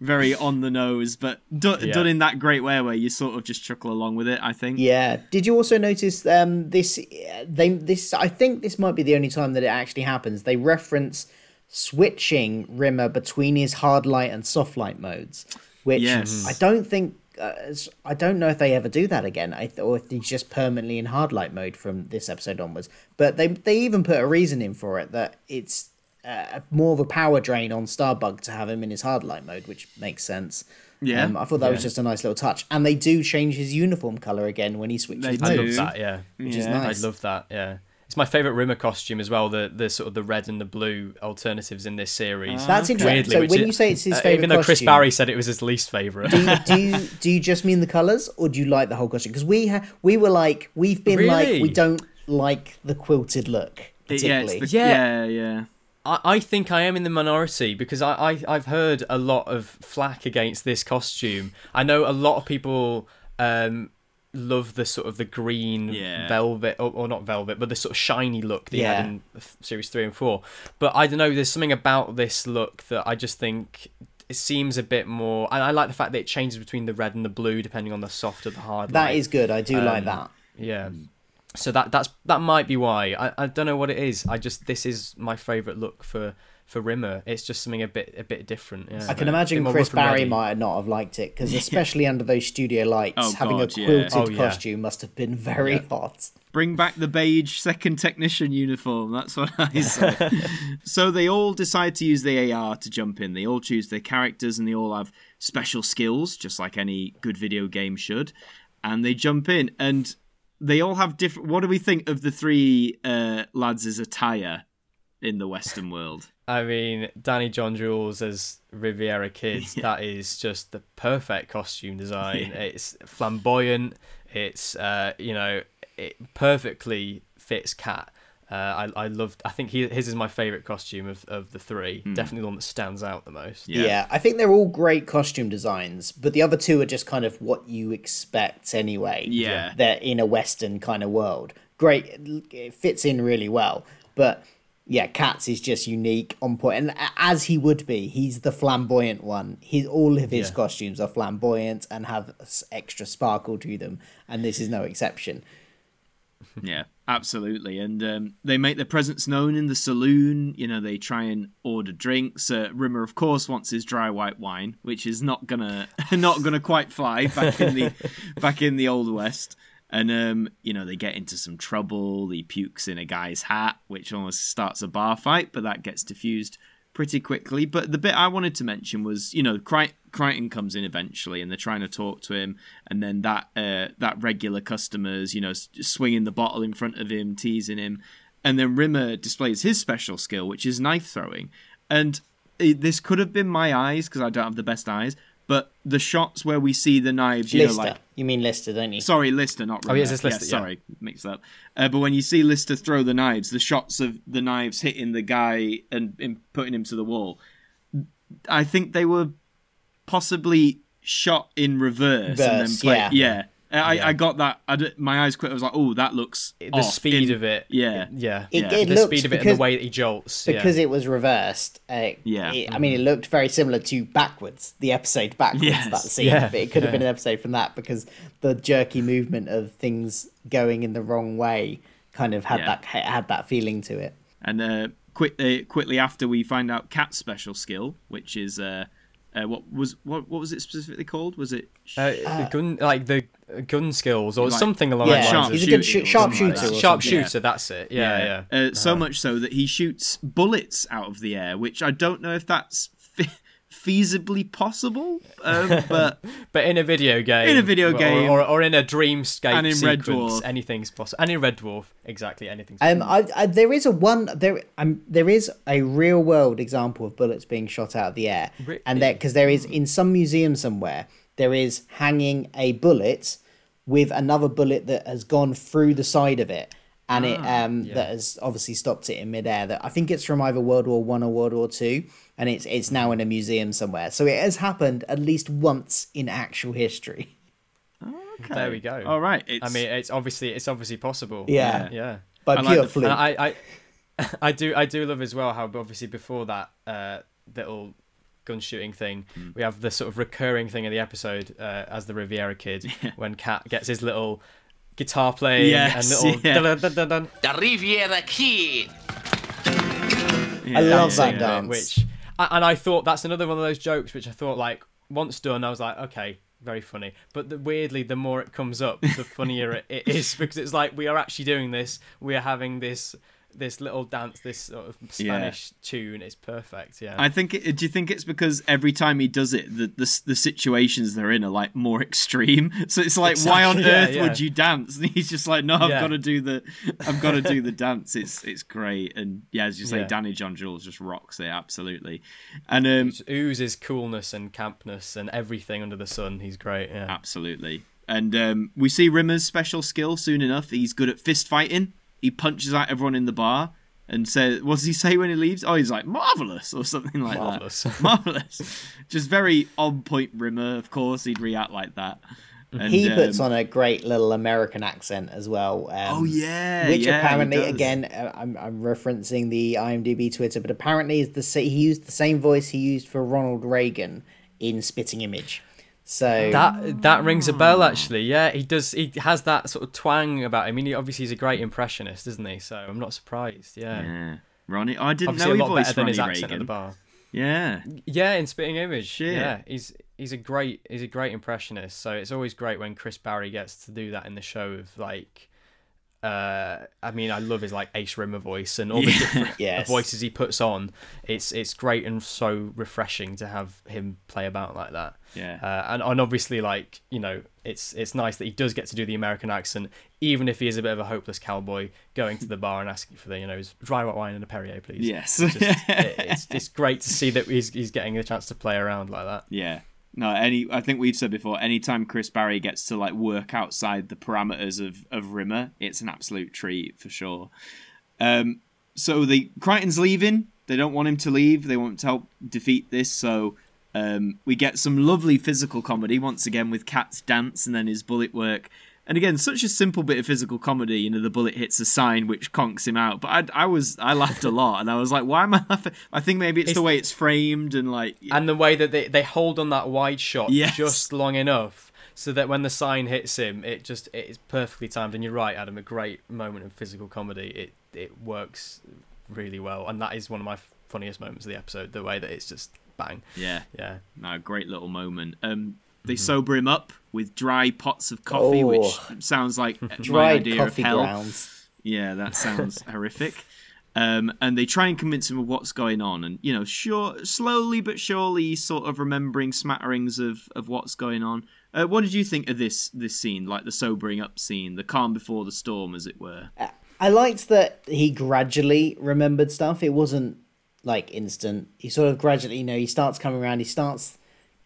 Speaker 3: very on the nose, but do-
Speaker 5: Yeah.
Speaker 3: done in that great way where you sort of just chuckle along with it. I think.
Speaker 4: Yeah. Did you also notice um this they this I think this might be the only time that it actually happens. They reference switching Rimmer between his hard light and soft light modes, which
Speaker 3: Yes.
Speaker 4: I don't think uh, I don't know if they ever do that again, I th- or if he's just permanently in hard light mode from this episode onwards. But they they even put a reason in for it that it's uh, more of a power drain on Starbug to have him in his hard light mode, which makes sense.
Speaker 3: Yeah.
Speaker 4: um, I thought that was just a nice little touch, and they do change his uniform color again when he switches
Speaker 3: They
Speaker 5: I
Speaker 3: do.
Speaker 5: love that. Yeah,
Speaker 4: Which is nice.
Speaker 5: I love that. Yeah, it's my favorite Rimmer costume as well. The the sort of the red and the blue alternatives in this series.
Speaker 4: That's interesting.
Speaker 5: Weirdly,
Speaker 4: so
Speaker 5: which
Speaker 4: when
Speaker 5: is-
Speaker 4: you say it's his
Speaker 5: uh,
Speaker 4: favorite,
Speaker 5: even though Chris
Speaker 4: costume,
Speaker 5: Barrie said it was his least favorite.
Speaker 4: do you, do you do you just mean the colors, or do you like the whole costume? Because we ha- we were like we've been like we don't like the quilted look
Speaker 3: It- yeah, the-
Speaker 5: Yeah.
Speaker 3: yeah, yeah.
Speaker 5: I, I think I am in the minority because I, I I've heard a lot of flack against this costume. I know a lot of people um love the sort of the green
Speaker 3: Yeah.
Speaker 5: velvet or, or not velvet but the sort of shiny look that he
Speaker 4: Yeah.
Speaker 5: had in series 3 and 4 but i don't know there's something about this look that i just think it seems a bit more and i like the fact that it changes between the red and the blue depending on the soft or the hard
Speaker 4: That
Speaker 5: light.
Speaker 4: is good. I do like
Speaker 5: Um,
Speaker 4: that.
Speaker 5: Yeah. So that that's that might be why. I, I don't know what it is. I just this is my favourite look for for Rimmer. It's just something a bit a bit different. Yeah.
Speaker 4: I can imagine Chris Barrie
Speaker 5: ready.
Speaker 4: might not have liked it because especially under those studio lights,
Speaker 3: Oh,
Speaker 4: having
Speaker 3: God,
Speaker 4: a
Speaker 3: yeah.
Speaker 4: quilted
Speaker 5: Oh, yeah.
Speaker 4: costume must have been very hot.
Speaker 3: Bring back the beige second technician uniform. That's what I say. so they all decide to use the AR to jump in. They all choose their characters and they all have special skills, just like any good video game should. And they jump in and they all have different. What do we think of the three uh, lads' attire in the Western world?
Speaker 5: I mean, Danny John-Jules as Riviera Kid. That is just the perfect costume design.
Speaker 3: Yeah.
Speaker 5: It's flamboyant. It's uh, you know, it perfectly fits Cat. Uh, I I loved. I think he, his is my favorite costume of, of the three. Definitely the one that stands out the most.
Speaker 3: Yeah.
Speaker 4: Yeah. I think they're all great costume designs, but the other two are just kind of what you expect anyway.
Speaker 3: Yeah.
Speaker 4: They're in a Western kind of world. Great. It fits in really well. But yeah, Cat's is just unique, on point. And as he would be, he's the flamboyant one. He, all of his
Speaker 5: Yeah.
Speaker 4: costumes are flamboyant and have extra sparkle to them. And this is no exception.
Speaker 3: Yeah, absolutely. And um, they make their presence known in the saloon. You know, they try and order drinks. Uh, Rimmer, of course, wants his dry white wine, which is not gonna not gonna quite fly back in the back in the old west. And um, you know, they get into some trouble. He pukes in a guy's hat, which almost starts a bar fight, but that gets diffused pretty quickly. But the bit I wanted to mention was, you know, Cry- Kryten comes in eventually, and they're trying to talk to him, and then that uh, that regular customers, you know, swinging the bottle in front of him, teasing him, and then Rimmer displays his special skill, which is knife throwing, and it, this could have been my eyes because I don't have the best eyes. But the shots where we see the knives, you
Speaker 4: Lister.
Speaker 3: know, like
Speaker 4: You mean Lister, don't you?
Speaker 3: Sorry, Lister, not Rimmer.
Speaker 5: Oh, yes, it's Lister, yeah.
Speaker 3: sorry, mixed up. Uh, but when you see Lister throw the knives, the shots of the knives hitting the guy and, and putting him to the wall, I think they were possibly shot in reverse, and then played.
Speaker 4: yeah.
Speaker 3: Yeah. I, I got that. I d- my eyes quit. I was like, "Oh, that looks
Speaker 5: The
Speaker 3: off
Speaker 5: speed
Speaker 3: in-
Speaker 5: of it.
Speaker 3: Yeah,
Speaker 5: Yeah.
Speaker 4: It-
Speaker 3: Yeah.
Speaker 4: it
Speaker 5: the speed of it
Speaker 4: because-
Speaker 5: and the way that he jolts.
Speaker 4: because
Speaker 5: yeah.
Speaker 4: it was reversed. Uh,
Speaker 3: Yeah.
Speaker 4: it- I mean, it looked very similar to backwards, the episode backwards.
Speaker 3: Yes.
Speaker 4: That scene,
Speaker 5: Yeah,
Speaker 4: but it could have been an episode from that because the jerky movement of things going in the wrong way kind of had
Speaker 3: Yeah.
Speaker 4: that had that feeling to it.
Speaker 3: And uh, quick, uh, quickly after we find out Cat's special skill, which is uh, uh, what was what what was it specifically called? Was it?
Speaker 5: Uh, the gun, like the gun skills or
Speaker 3: Like-
Speaker 5: something along
Speaker 4: Yeah,
Speaker 5: those
Speaker 3: sharp
Speaker 5: lines.
Speaker 4: he's a good
Speaker 3: shooting
Speaker 4: sh-
Speaker 3: or
Speaker 4: sharp
Speaker 3: something like
Speaker 4: shooter.
Speaker 3: that.
Speaker 4: or
Speaker 5: Sharp
Speaker 4: something.
Speaker 5: shooter, that's it. Yeah, yeah.
Speaker 3: Uh, so much so that he shoots bullets out of the air, which I don't know if that's fe- feasibly possible, um, but
Speaker 5: But in a video game,
Speaker 3: In a video game.
Speaker 5: or, or, in a dreamscape
Speaker 3: And in Red
Speaker 5: sequence,
Speaker 3: Dwarf.
Speaker 5: anything's possible. And in Red Dwarf, exactly anything's.
Speaker 4: Um. I, I, there is a one there. Um, there is a real world example of bullets being shot out of the air,
Speaker 5: Really?
Speaker 4: and there because there is in some museum somewhere there is hanging a bullet with another bullet that has gone through the side of it, and it um that has obviously stopped it in midair. That I think it's from either World War One or World War Two, and it's it's now in a museum somewhere. So it has happened at least once in actual history. Okay.
Speaker 5: there we go.
Speaker 3: all right. It's,
Speaker 5: I mean, it's obviously it's obviously possible.
Speaker 4: Yeah.
Speaker 5: yeah.
Speaker 4: By
Speaker 3: I
Speaker 4: pure
Speaker 3: the-
Speaker 4: fluke.
Speaker 5: I, I, I do, I do love as well how obviously before that uh, little gun shooting thing,
Speaker 3: Hmm.
Speaker 5: we have the sort of recurring thing in the episode uh, as the Riviera kid when Cat gets his little guitar playing
Speaker 3: Yes,
Speaker 5: and little
Speaker 3: yeah.
Speaker 5: dun, dun, dun, dun,
Speaker 6: The Riviera Kid.
Speaker 4: I love that
Speaker 5: bit,
Speaker 4: dance.
Speaker 5: which and I thought that's another one of those jokes which I thought like once done I was like okay very funny but the, weirdly the more it comes up the funnier it, it is because it's like we are actually doing this we are having this this little dance this sort of Spanish tune is perfect yeah
Speaker 3: I think. It, do you think it's because every time he does it, the the, the situations they're in are like more extreme? So it's like, why on
Speaker 5: yeah,
Speaker 3: earth
Speaker 5: yeah.
Speaker 3: would you dance? And he's just like, no, I've
Speaker 5: Yeah.
Speaker 3: got to do the, I've got to do the dance. It's it's great, and yeah, as you say,
Speaker 5: Yeah.
Speaker 3: Danny John-Jules just rocks it absolutely, and um,
Speaker 5: oozes coolness and campness and everything under the sun he's great yeah
Speaker 3: Absolutely. And um, we see Rimmer's special skill soon enough. He's good at fist fighting. He punches out everyone in the bar and says, "What does he say when he leaves?" Oh, he's like marvelous or something like
Speaker 5: Marvellous.
Speaker 3: that. Marvelous. Just very on point. Rimmer, of course, he'd react like that. And,
Speaker 4: he puts
Speaker 3: um,
Speaker 4: on a great little American accent as well. Um,
Speaker 3: Oh yeah,
Speaker 4: which
Speaker 3: yeah,
Speaker 4: apparently, again, uh, I'm, I'm referencing the IMDb Twitter, but apparently is the he used the same voice he used for Ronald Reagan in Spitting Image. So
Speaker 5: That that rings a bell hmm. actually. Yeah, he does. He has that sort of twang about him. I mean, he, obviously he's a great impressionist, isn't he? So I'm not surprised. Yeah,
Speaker 3: Yeah. Ronnie, I didn't
Speaker 5: obviously
Speaker 3: know he
Speaker 5: lot better
Speaker 3: voiced
Speaker 5: than
Speaker 3: Ronnie
Speaker 5: his accent at
Speaker 3: Reagan.
Speaker 5: the bar.
Speaker 3: Yeah,
Speaker 5: Yeah, in Spitting Image.
Speaker 3: Shit.
Speaker 5: Yeah, he's he's a great he's a great impressionist. So it's always great when Chris Barrie gets to do that in the show of like. Uh, I mean, I love his like Ace Rimmer voice and all the
Speaker 3: Yeah.
Speaker 5: different
Speaker 4: Yes.
Speaker 5: voices he puts on. It's it's great and so refreshing to have him play about like that.
Speaker 3: yeah.
Speaker 5: Uh, and, and obviously, like you know, it's it's nice that he does get to do the American accent, even if he is a bit of a hopeless cowboy going to the bar and asking for the you know his dry white wine and a Perrier, please.
Speaker 3: Yes.
Speaker 5: It's, just, it- it's it's great to see that he's he's getting a chance to play around like that.
Speaker 3: Yeah. No, any I think we've said before, anytime Chris Barrie gets to like work outside the parameters of, of Rimmer, it's an absolute treat for sure. Um so the Kryten's leaving. They don't want him to leave. They want to help defeat this, so um, we get some lovely physical comedy once again with Cat's dance and then his bullet work. And again, such a simple bit of physical comedy. You know, the bullet hits a sign which conks him out. But I, I was, I laughed a lot, and I was like, "Why am I laughing?" I think maybe it's, the way it's framed and like,
Speaker 5: And the way that they, they hold on that wide shot
Speaker 3: Yes.
Speaker 5: just long enough so that when the sign hits him, it just it is perfectly timed. And you're right, Adam, a great moment of physical comedy. It it works really well, and that is one of my funniest moments of the episode. The way that it's just bang,
Speaker 3: Yeah,
Speaker 5: yeah.
Speaker 3: no, great little moment. Um, they sober him up with dry pots of coffee, which
Speaker 4: Oh.
Speaker 3: sounds like my
Speaker 4: Dried
Speaker 3: idea
Speaker 4: coffee
Speaker 3: of hell.
Speaker 4: grounds.
Speaker 3: Yeah, that sounds horrific. Um, and they try and convince him of what's going on, and you know, sure, slowly but surely, sort of remembering smatterings of, of what's going on. Uh, what did you think of this this scene, like the sobering up scene, the calm before the storm, as it were?
Speaker 4: I liked that he gradually remembered stuff. It wasn't like instant. He sort of gradually, you know, he starts coming around. He starts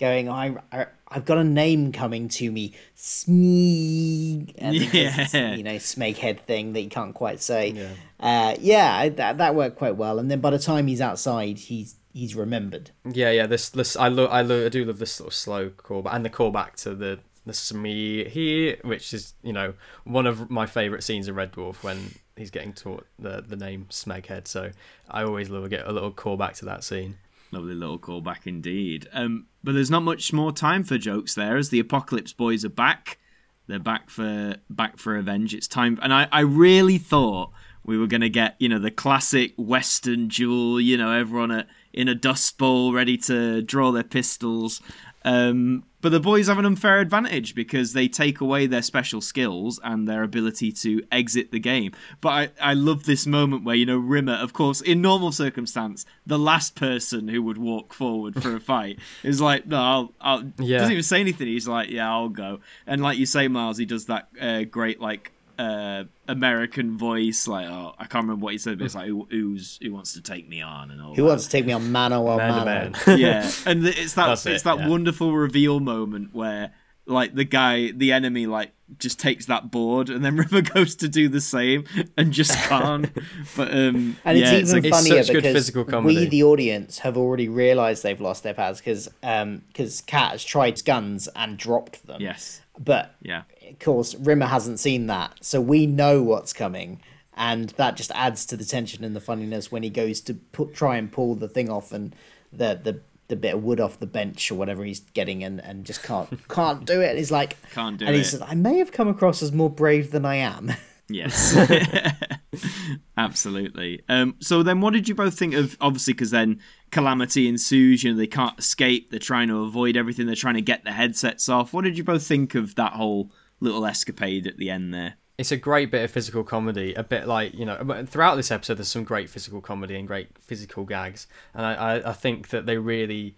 Speaker 4: going, I, I I've got a name coming to me, Smeg. And
Speaker 3: Yeah.
Speaker 4: you know, snake head thing that you can't quite say. Yeah, uh, yeah, that that worked quite well. And then by the time he's outside, he's he's remembered.
Speaker 5: Yeah, yeah. This, this, I lo- I, lo- I do love this sort of slow callback and the callback to the the Smee here, which is you know one of my favourite scenes of Red Dwarf when he's getting taught the the name Smeghead. So I always love to get a little callback to that scene.
Speaker 3: Lovely little callback indeed. Um, but there's not much more time for jokes there, as the Apocalypse Boys are back. They're back for back for revenge. It's time, and I, I really thought we were gonna get you know the classic Western duel. You know, everyone at, in a dust bowl, ready to draw their pistols. Um, but the boys have an unfair advantage because they take away their special skills and their ability to exit the game. But I, I love this moment where, you know, Rimmer, of course, in normal circumstance, the last person who would walk forward for a fight is like, no, I'll, I'll
Speaker 5: Yeah.
Speaker 3: doesn't even say anything. He's like, yeah, I'll go. And like you say, Miles, he does that uh, great, like, uh, American voice, like oh, I can't remember what he said, but it's like who, who's who wants to take me on and all.
Speaker 4: Who
Speaker 3: that.
Speaker 4: wants to take me on mano a
Speaker 5: Man to
Speaker 4: mano?
Speaker 5: man.
Speaker 3: yeah, and the, it's that
Speaker 5: That's
Speaker 3: it's
Speaker 5: it,
Speaker 3: that
Speaker 5: yeah.
Speaker 3: wonderful reveal moment where like the guy, the enemy, like just takes that board, and then Rimmer goes to do the same and just can't. but um,
Speaker 4: And
Speaker 3: yeah,
Speaker 4: it's even
Speaker 3: a-
Speaker 5: It's
Speaker 4: funnier
Speaker 5: such good
Speaker 4: because
Speaker 5: physical comedy.
Speaker 4: we, the audience, have already realised they've lost their powers because because Cat has tried guns and dropped them.
Speaker 3: yes,
Speaker 4: But
Speaker 3: yeah,
Speaker 4: of course, Rimmer hasn't seen that, so we know what's coming, and that just adds to the tension and the funniness when he goes to put, try and pull the thing off and the the. The bit of wood off the bench or whatever he's getting and, and just can't can't do it. And he's like
Speaker 3: Can't do
Speaker 4: and he says, I may have come across as more brave than I am.
Speaker 3: yes, absolutely. Um, so then, what did you both think of? Obviously, because then calamity ensues. You know, they can't escape. They're trying to avoid everything. They're trying to get the headsets off. What did you both think of that whole little escapade at the end there?
Speaker 5: it's a great bit of physical comedy. A bit like you know, throughout this episode, there's some great physical comedy and great physical gags, and I, I, I think that they really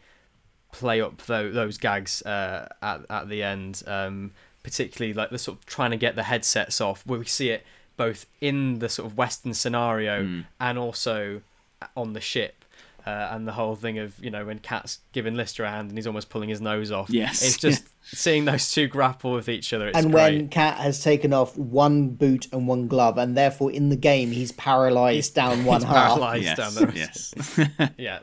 Speaker 5: play up tho- those gags uh, at at the end. Um, particularly like the sort of trying to get the headsets off, where we see it both in the sort of Western scenario and also on the ship. Uh, and the whole thing of you know when Cat's giving Lister a hand and he's almost pulling his nose off.
Speaker 3: Yes.
Speaker 5: it's just seeing those two grapple with each other. It's
Speaker 4: and
Speaker 5: great.
Speaker 4: when Cat has taken off one boot and one glove, and therefore in the game he's paralyzed down one
Speaker 5: he's
Speaker 4: half.
Speaker 5: paralysed
Speaker 3: Yes,
Speaker 5: down the
Speaker 3: yes.
Speaker 5: yeah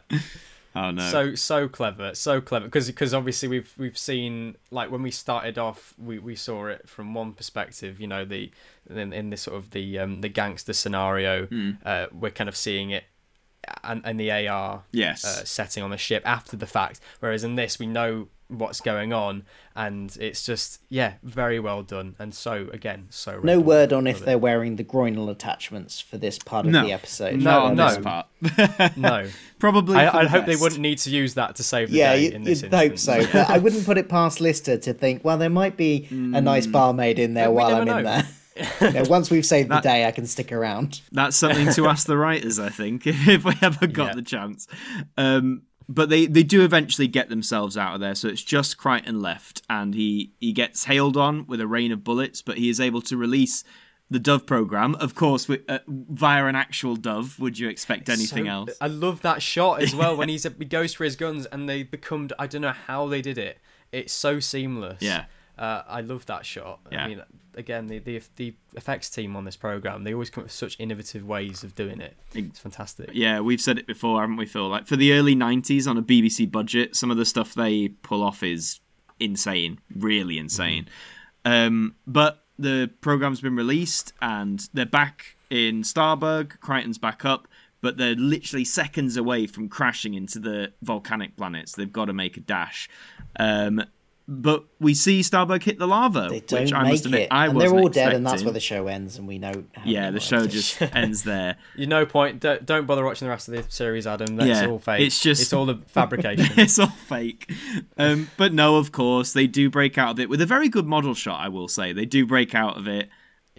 Speaker 3: oh no.
Speaker 5: so so clever so clever because because obviously we've we've seen like when we started off we, we saw it from one perspective you know the in, in this sort of the um the gangster scenario
Speaker 3: Hmm.
Speaker 5: uh we're kind of seeing it and, and the AR
Speaker 3: Yes.
Speaker 5: uh, setting on the ship after the fact whereas in this we know what's going on and it's just yeah very well done and so again so
Speaker 4: No
Speaker 5: Red Dwarf.
Speaker 4: word on if
Speaker 5: Love it.
Speaker 4: they're wearing the groinal attachments for this part of
Speaker 3: No.
Speaker 4: the episode.
Speaker 5: No,
Speaker 3: on
Speaker 5: no.
Speaker 3: this part.
Speaker 5: no
Speaker 3: Probably.
Speaker 5: I, I
Speaker 3: the
Speaker 5: hope they wouldn't need to use that to save the
Speaker 4: Yeah,
Speaker 5: day
Speaker 4: you,
Speaker 5: in this
Speaker 4: you'd hope so. But I wouldn't put it past Lister to think, well, there might be a nice barmaid in there
Speaker 5: We
Speaker 4: while I'm in there. You know, once we've saved the day, I can stick around.
Speaker 3: That's something to ask the writers, I think, if we ever got
Speaker 5: Yeah.
Speaker 3: the chance. Um, but they, they do eventually get themselves out of there. So it's just Kryten left, and he, he gets hailed on with a rain of bullets, but he is able to release the Dove program, of course, with, uh, via an actual Dove. Would you expect anything
Speaker 5: So-
Speaker 3: else?
Speaker 5: I love that shot as well when he's he goes for his guns and they become I don't know how they did it. It's so seamless.
Speaker 3: Yeah.
Speaker 5: Uh, I love that shot.
Speaker 3: Yeah.
Speaker 5: I mean, again, the, the the effects team on this program they always come up with such innovative ways of doing it. It's fantastic.
Speaker 3: Yeah, we've said it before, haven't we, Phil? Like for the early '90s on a BBC budget, some of the stuff they pull off is insane, really insane. Um, but the program's been released, and they're back in Starbug. Kryten's back up, but they're literally seconds away from crashing into the volcanic planets. They've got to make a dash. Um, but we see Starbug hit the lava,
Speaker 4: They don't
Speaker 3: which I
Speaker 4: make
Speaker 3: must admit
Speaker 4: it,
Speaker 3: I wasn't
Speaker 4: they're all dead, and that's where the show ends, and we know. How
Speaker 3: yeah, the show just ends there.
Speaker 5: You no point. Don't, don't bother watching the rest of the series, Adam. That's
Speaker 3: Yeah,
Speaker 5: all fake.
Speaker 3: it's just-
Speaker 5: it's all a fabrication.
Speaker 3: it's all fake. Um, but no, of course, they do break out of it with a very good model shot, I will say. They do break out of it.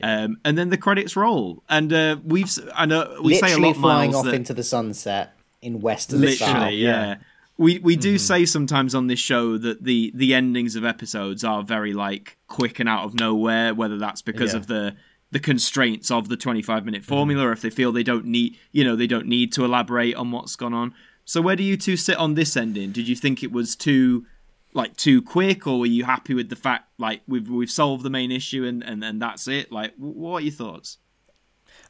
Speaker 3: Um, and then the credits roll. And uh, we've, s- I know we say a lot,
Speaker 4: flying
Speaker 3: Miles,
Speaker 4: off
Speaker 3: that,
Speaker 4: into the sunset in Western style.
Speaker 3: literally, yeah. We we
Speaker 5: Mm-hmm.
Speaker 3: do say sometimes on this show that the the endings of episodes are very like quick and out of nowhere, whether that's because
Speaker 5: Yeah.
Speaker 3: of the the constraints of the 25
Speaker 5: Mm-hmm.
Speaker 3: minute formula or if they feel they don't need you know they don't need to elaborate on what's gone on so where do you two sit on this ending did you think it was too like too quick or were you happy with the fact like we've we've solved the main issue and and, and that's it like what are your thoughts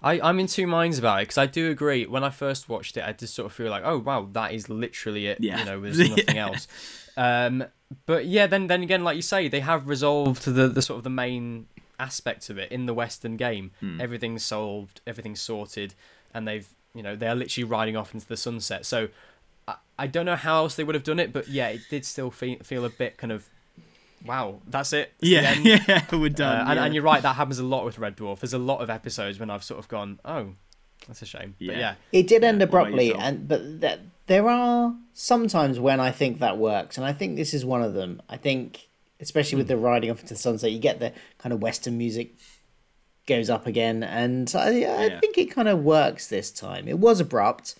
Speaker 5: I, I'm in two minds about it because I do agree. When I first watched it, I just sort of feel like, oh wow, that is literally it.
Speaker 3: Yeah.
Speaker 5: You know, there's nothing else. Um, but yeah, then then again, like you say, they have resolved the the sort of the main aspects of it in the Western game. Everything's solved, everything's sorted, and they've you know they are literally riding off into the sunset. So I, I don't know how else they would have done it, but yeah, it did still feel feel a bit kind of. Wow, that's it. It's
Speaker 3: yeah yeah we're done
Speaker 5: Uh, and,
Speaker 3: yeah.
Speaker 5: and you're right, that happens a lot with Red Dwarf. There's a lot of episodes when I've sort of gone, oh, that's a shame. But
Speaker 3: Yeah.
Speaker 5: yeah,
Speaker 4: It did end
Speaker 3: what about you,
Speaker 4: abruptly, and but th- there are sometimes when I think that works, and I think this is one of them. I think, especially with the riding off into the sunset, you get the kind of Western music goes up again, and I, I
Speaker 3: Yeah.
Speaker 4: think it kind of works this time. It was abrupt,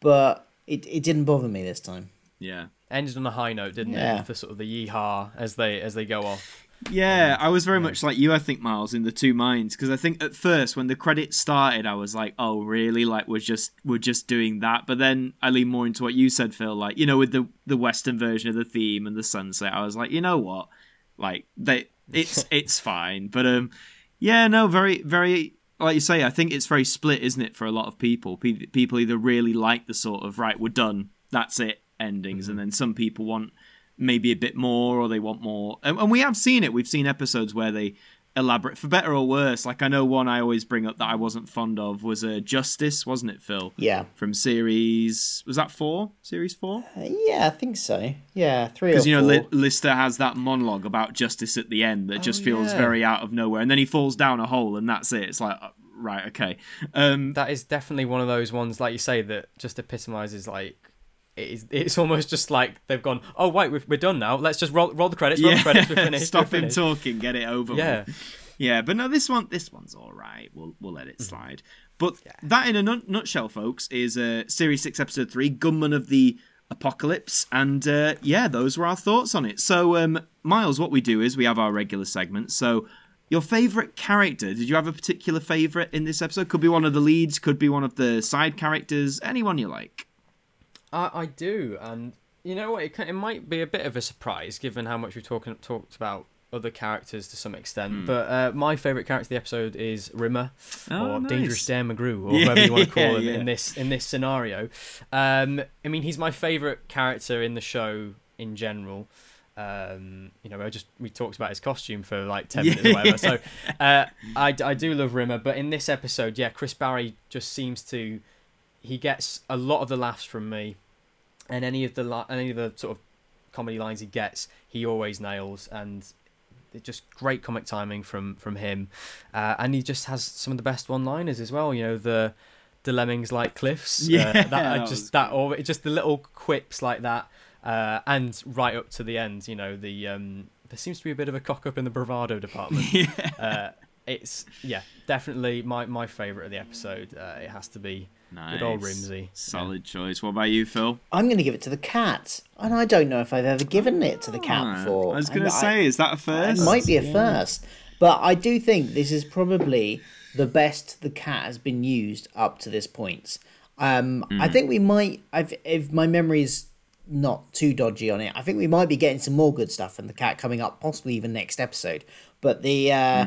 Speaker 4: but it, it didn't bother me this time.
Speaker 3: yeah
Speaker 5: ended on a high note, didn't
Speaker 4: Yeah.
Speaker 5: it? For sort of the yeehaw as they as they go off.
Speaker 3: Yeah, I was very much like you, I think, Miles, in the two minds, because I think at first when the credits started, I was like, "Oh, really? Like we're just we're just doing that." But then I lean more into what you said, Phil. Like you know, with the the Western version of the theme and the sunset, I was like, you know what? Like they, it's it's fine. But um, yeah, no, very very like you say. I think it's very split, isn't it, for a lot of people? Pe- People either really like the sort of right, we're done, that's it, endings, and then some people want maybe a bit more or they want more. And, and we have seen it. We've seen episodes where they elaborate for better or worse. Like i know one i always bring up that i wasn't fond of was uh, justice wasn't it phil?
Speaker 4: Yeah,
Speaker 3: from series was that four? Series four?
Speaker 4: Uh, yeah, I think so. Yeah, three
Speaker 3: because you know
Speaker 4: four.
Speaker 3: Li- lister has that monologue about justice at the end that just
Speaker 5: Oh,
Speaker 3: feels
Speaker 5: yeah.
Speaker 3: very out of nowhere and then he falls down a hole and that's it. It's like uh, right okay. Um
Speaker 5: That is definitely one of those ones, like you say, that just epitomizes like. It is, it's almost just like they've gone. Oh wait, we've, we're done now. Let's just roll, roll the credits. Roll the credits. We're finished.
Speaker 3: stop
Speaker 5: we're
Speaker 3: him
Speaker 5: finished.
Speaker 3: talking get it over
Speaker 5: Yeah.
Speaker 3: with. Yeah, but no, this one, this one's all right. We'll we'll let it
Speaker 5: Mm-hmm.
Speaker 3: slide. But that, in a nut- nutshell, folks, is uh, series six, episode three, Gunmen of the Apocalypse, and uh, yeah, those were our thoughts on it. So, um, Miles, what we do is we have our regular segments. So, your favorite character? Did you have a particular favorite in this episode? Could be one of the leads, could be one of the side characters, anyone you like.
Speaker 5: I, I do, and you know what? It, can, it might be a bit of a surprise given how much we've talking talked about other characters to some extent.
Speaker 3: Hmm.
Speaker 5: But uh, my favourite character of the episode is Rimmer,
Speaker 3: Oh,
Speaker 5: or
Speaker 3: nice.
Speaker 5: Dangerous Dan McGrew, or
Speaker 3: Yeah,
Speaker 5: whatever you want to call
Speaker 3: yeah,
Speaker 5: him
Speaker 3: yeah.
Speaker 5: in this in this scenario. Um, I mean, he's my favourite character in the show in general. Um, you know, I just we talked about his costume for like ten minutes or whatever. So uh, I, I do love Rimmer, but in this episode, yeah, Chris Barrie just seems to he gets a lot of the laughs from me, and any of the li- any of the sort of comedy lines he gets, he always nails, and it's just great comic timing from from him, uh, and he just has some of the best one-liners as well. You know the the lemmings like cliffs,
Speaker 3: Yeah,
Speaker 5: uh, that,
Speaker 3: that
Speaker 5: uh, just that or just the little quips like that, uh, and right up to the end. You know the um, there seems to be a bit of a cock up in the bravado department.
Speaker 3: yeah.
Speaker 5: uh, it's yeah, definitely my my favorite of the episode. Uh, it has to be good old Rimsey.
Speaker 3: Solid choice. What about you, Phil?
Speaker 4: I'm going to give it to the cat, and I don't know if I've ever given it to the cat before.
Speaker 3: I was going to
Speaker 4: I-
Speaker 3: say, is that a first?
Speaker 4: It might be a first, but I do think this is probably the best the cat has been used up to this point. Um, I think we might, I've, if my memory's not too dodgy on it, I think we might be getting some more good stuff from the cat coming up, possibly even next episode. But the, uh,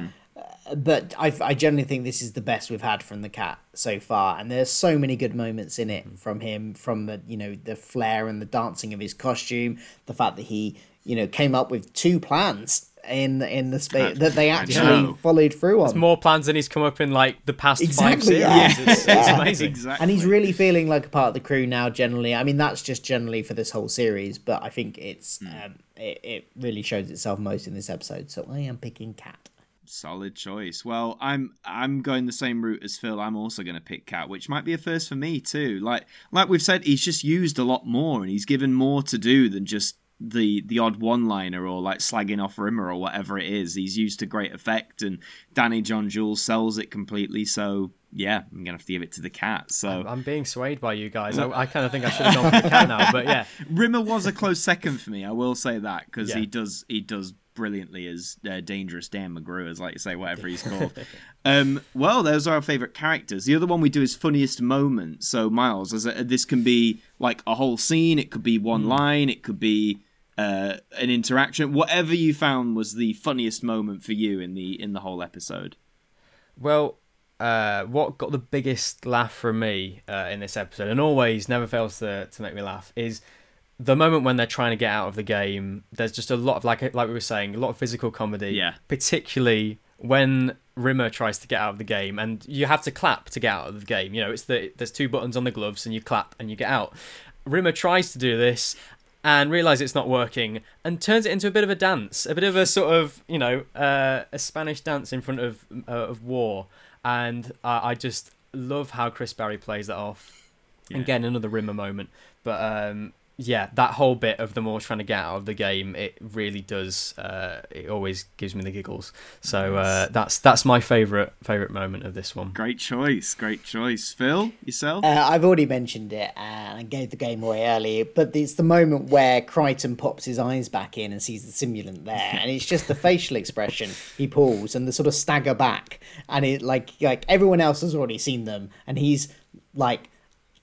Speaker 4: but I, I generally think this is the best we've had from the cat so far, and there's so many good moments in it from him, from the you know the flair and the dancing of his costume, the fact that he you know came up with two plans in in the space that they actually followed through on.
Speaker 5: More plans than he's come up in like the past five
Speaker 4: Exactly,
Speaker 5: series.
Speaker 4: yeah.
Speaker 5: It's, it's amazing.
Speaker 3: exactly.
Speaker 4: and he's really feeling like a part of the crew now. Generally, I mean that's just generally for this whole series, but I think it's
Speaker 3: Hmm.
Speaker 4: um, it, it really shows itself most in this episode. So I am picking Cat.
Speaker 3: Solid choice. Well, I'm I'm going the same route as Phil. I'm also going to pick Cat, which might be a first for me too. Like like we've said, he's just used a lot more, and he's given more to do than just the the odd one liner or like slagging off Rimmer or whatever it is. He's used to great effect, and Danny John-Jules sells it completely. So yeah, I'm gonna have to give it to the Cat. So
Speaker 5: I'm being swayed by you guys. I, I kind of think I should have gone for the cat now, but yeah,
Speaker 3: Rimmer was a close second for me. I will say that because
Speaker 5: Yeah.
Speaker 3: he does he does brilliantly as uh, dangerous Dan McGrew, as like you say, whatever he's called. um, well, those are our favorite characters. The other one we do is funniest moment. So Miles, as a, this can be like a whole scene. It could be one
Speaker 5: Hmm.
Speaker 3: line. It could be uh, an interaction. Whatever you found was the funniest moment for you in the in the whole episode.
Speaker 5: Well, uh, what got the biggest laugh from me uh, in this episode, and always never fails to, to make me laugh, is the moment when they're trying to get out of the game. There's just a lot of like like we were saying, a lot of physical comedy.
Speaker 3: Yeah.
Speaker 5: Particularly when Rimmer tries to get out of the game, and you have to clap to get out of the game. You know, it's the there's two buttons on the gloves, and you clap and you get out. Rimmer tries to do this. And realizes it's not working, and turns it into a bit of a dance, a bit of a sort of you know uh, a Spanish dance in front of uh, of war, and I, I just love how Chris Barrie plays that off.
Speaker 3: Yeah.
Speaker 5: Again, another Rimmer moment, but um, yeah, that whole bit of them all trying to get out of the game, it really does. Uh, it always gives me the giggles. So uh, that's that's my favorite favorite moment of this one.
Speaker 3: Great choice. Great choice. Phil, yourself.
Speaker 4: Uh, I've already mentioned it and I gave the game away early, but it's the moment where Kryten pops his eyes back in and sees the simulant there, and it's just the facial expression he pulls and the sort of stagger back, and it like like everyone else has already seen them, and he's like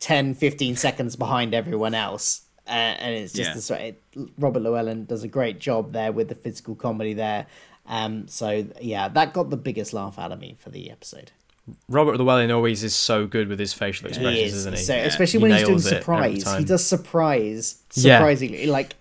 Speaker 4: 10, 15 seconds behind everyone else. Uh, and it's just
Speaker 3: Yeah.
Speaker 4: the sort it, Robert Llewellyn does a great job there with the physical comedy there. Um, so yeah, that got the biggest laugh out of me for the episode.
Speaker 5: Robert Llewellyn always is so good with his facial expressions,
Speaker 4: He is.
Speaker 5: isn't he?
Speaker 4: So,
Speaker 3: Yeah.
Speaker 4: especially
Speaker 5: He
Speaker 4: when he's doing
Speaker 5: nails it every
Speaker 4: surprise, he does surprise
Speaker 5: Yeah.
Speaker 4: surprisingly. Like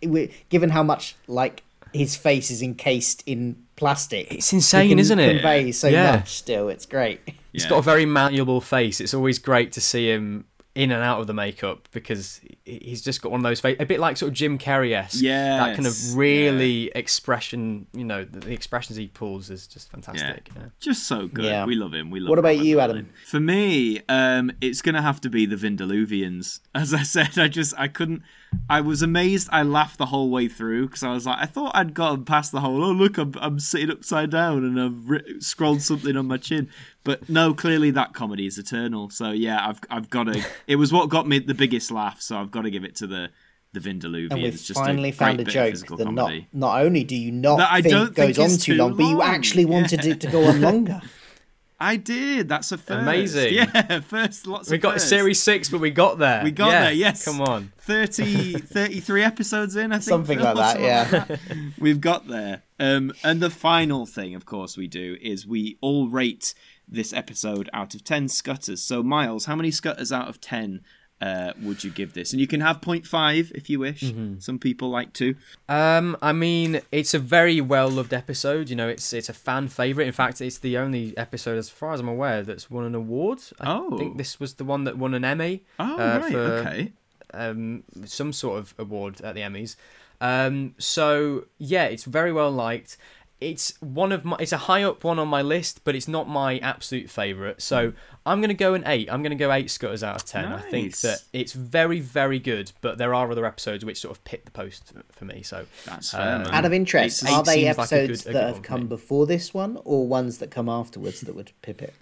Speaker 4: given how much like his face is encased in plastic,
Speaker 5: It's insane, isn't it?
Speaker 4: Convey so
Speaker 5: Yeah.
Speaker 4: much. Still, it's great.
Speaker 5: He's
Speaker 3: Yeah.
Speaker 5: got a very malleable face. It's always great to see him in and out of the makeup because he's just got one of those face, a bit like sort of Jim Carrey esque. Yeah, that kind of really expression. You know, the, the expressions he pulls is just fantastic. Yeah.
Speaker 3: Just so good.
Speaker 4: Yeah.
Speaker 3: We love him. We love
Speaker 4: What about
Speaker 3: Robert
Speaker 4: you,
Speaker 3: Llewellyn.
Speaker 4: Adam?
Speaker 3: For me, um, it's gonna have to be the Vindaloovians. As I said, I just I couldn't. I was amazed. I laughed the whole way through because I was like, I thought I'd gotten past the whole. Oh look, I'm I'm sitting upside down and I've ri scrolled something on my chin. But no, clearly that comedy is eternal. So yeah, I've I've got to. It was what got me the biggest laugh. So I've got to give it to the the Vindaloovians.
Speaker 4: And we've
Speaker 3: Just
Speaker 4: finally
Speaker 3: a
Speaker 4: found a joke
Speaker 3: physical
Speaker 4: that not
Speaker 3: comedy.
Speaker 4: not only do you not
Speaker 3: That I
Speaker 4: think
Speaker 3: don't
Speaker 4: goes
Speaker 3: think
Speaker 4: on too
Speaker 3: too
Speaker 4: long, but you actually wanted it to go on longer.
Speaker 3: I did. That's a first.
Speaker 5: Amazing.
Speaker 3: Yeah, first. Lots
Speaker 5: We
Speaker 3: of
Speaker 5: got
Speaker 3: firsts.
Speaker 5: series six, but we got there.
Speaker 3: We got
Speaker 5: Yeah,
Speaker 3: there, yes.
Speaker 5: Come on.
Speaker 3: 30, 33 episodes in, I think.
Speaker 4: Something like that,
Speaker 3: something
Speaker 4: yeah.
Speaker 3: that. We've got there. Um, and the final thing, of course, we do is we all rate this episode out of 10 scutters. So, Miles, how many scutters out of 10 uh, would you give this? And you can have 0.5 if you wish.
Speaker 5: Mm-hmm.
Speaker 3: Some people like to.
Speaker 5: Um, I mean, it's a very well loved episode. You know, it's it's a fan favorite. In fact, it's the only episode, as far as I'm aware, that's won an award. I
Speaker 3: Oh.
Speaker 5: think this was the one that won an Emmy.
Speaker 3: Oh,
Speaker 5: uh,
Speaker 3: right.
Speaker 5: for,
Speaker 3: Okay.
Speaker 5: um, some sort of award at the Emmys. Um, so yeah, it's very well liked. It's one of my. It's a high up one on my list, but it's not my absolute favorite. So I'm gonna go an eight. I'm gonna go eight scutters out of ten. I think that it's very, very good, but there are other episodes which sort of pit the post for me. So
Speaker 3: That's fair,
Speaker 5: Um.
Speaker 4: Out of interest, are they
Speaker 5: seems like a
Speaker 4: episodes
Speaker 5: good- a
Speaker 4: that have come before this one, or ones that come afterwards that would pip it?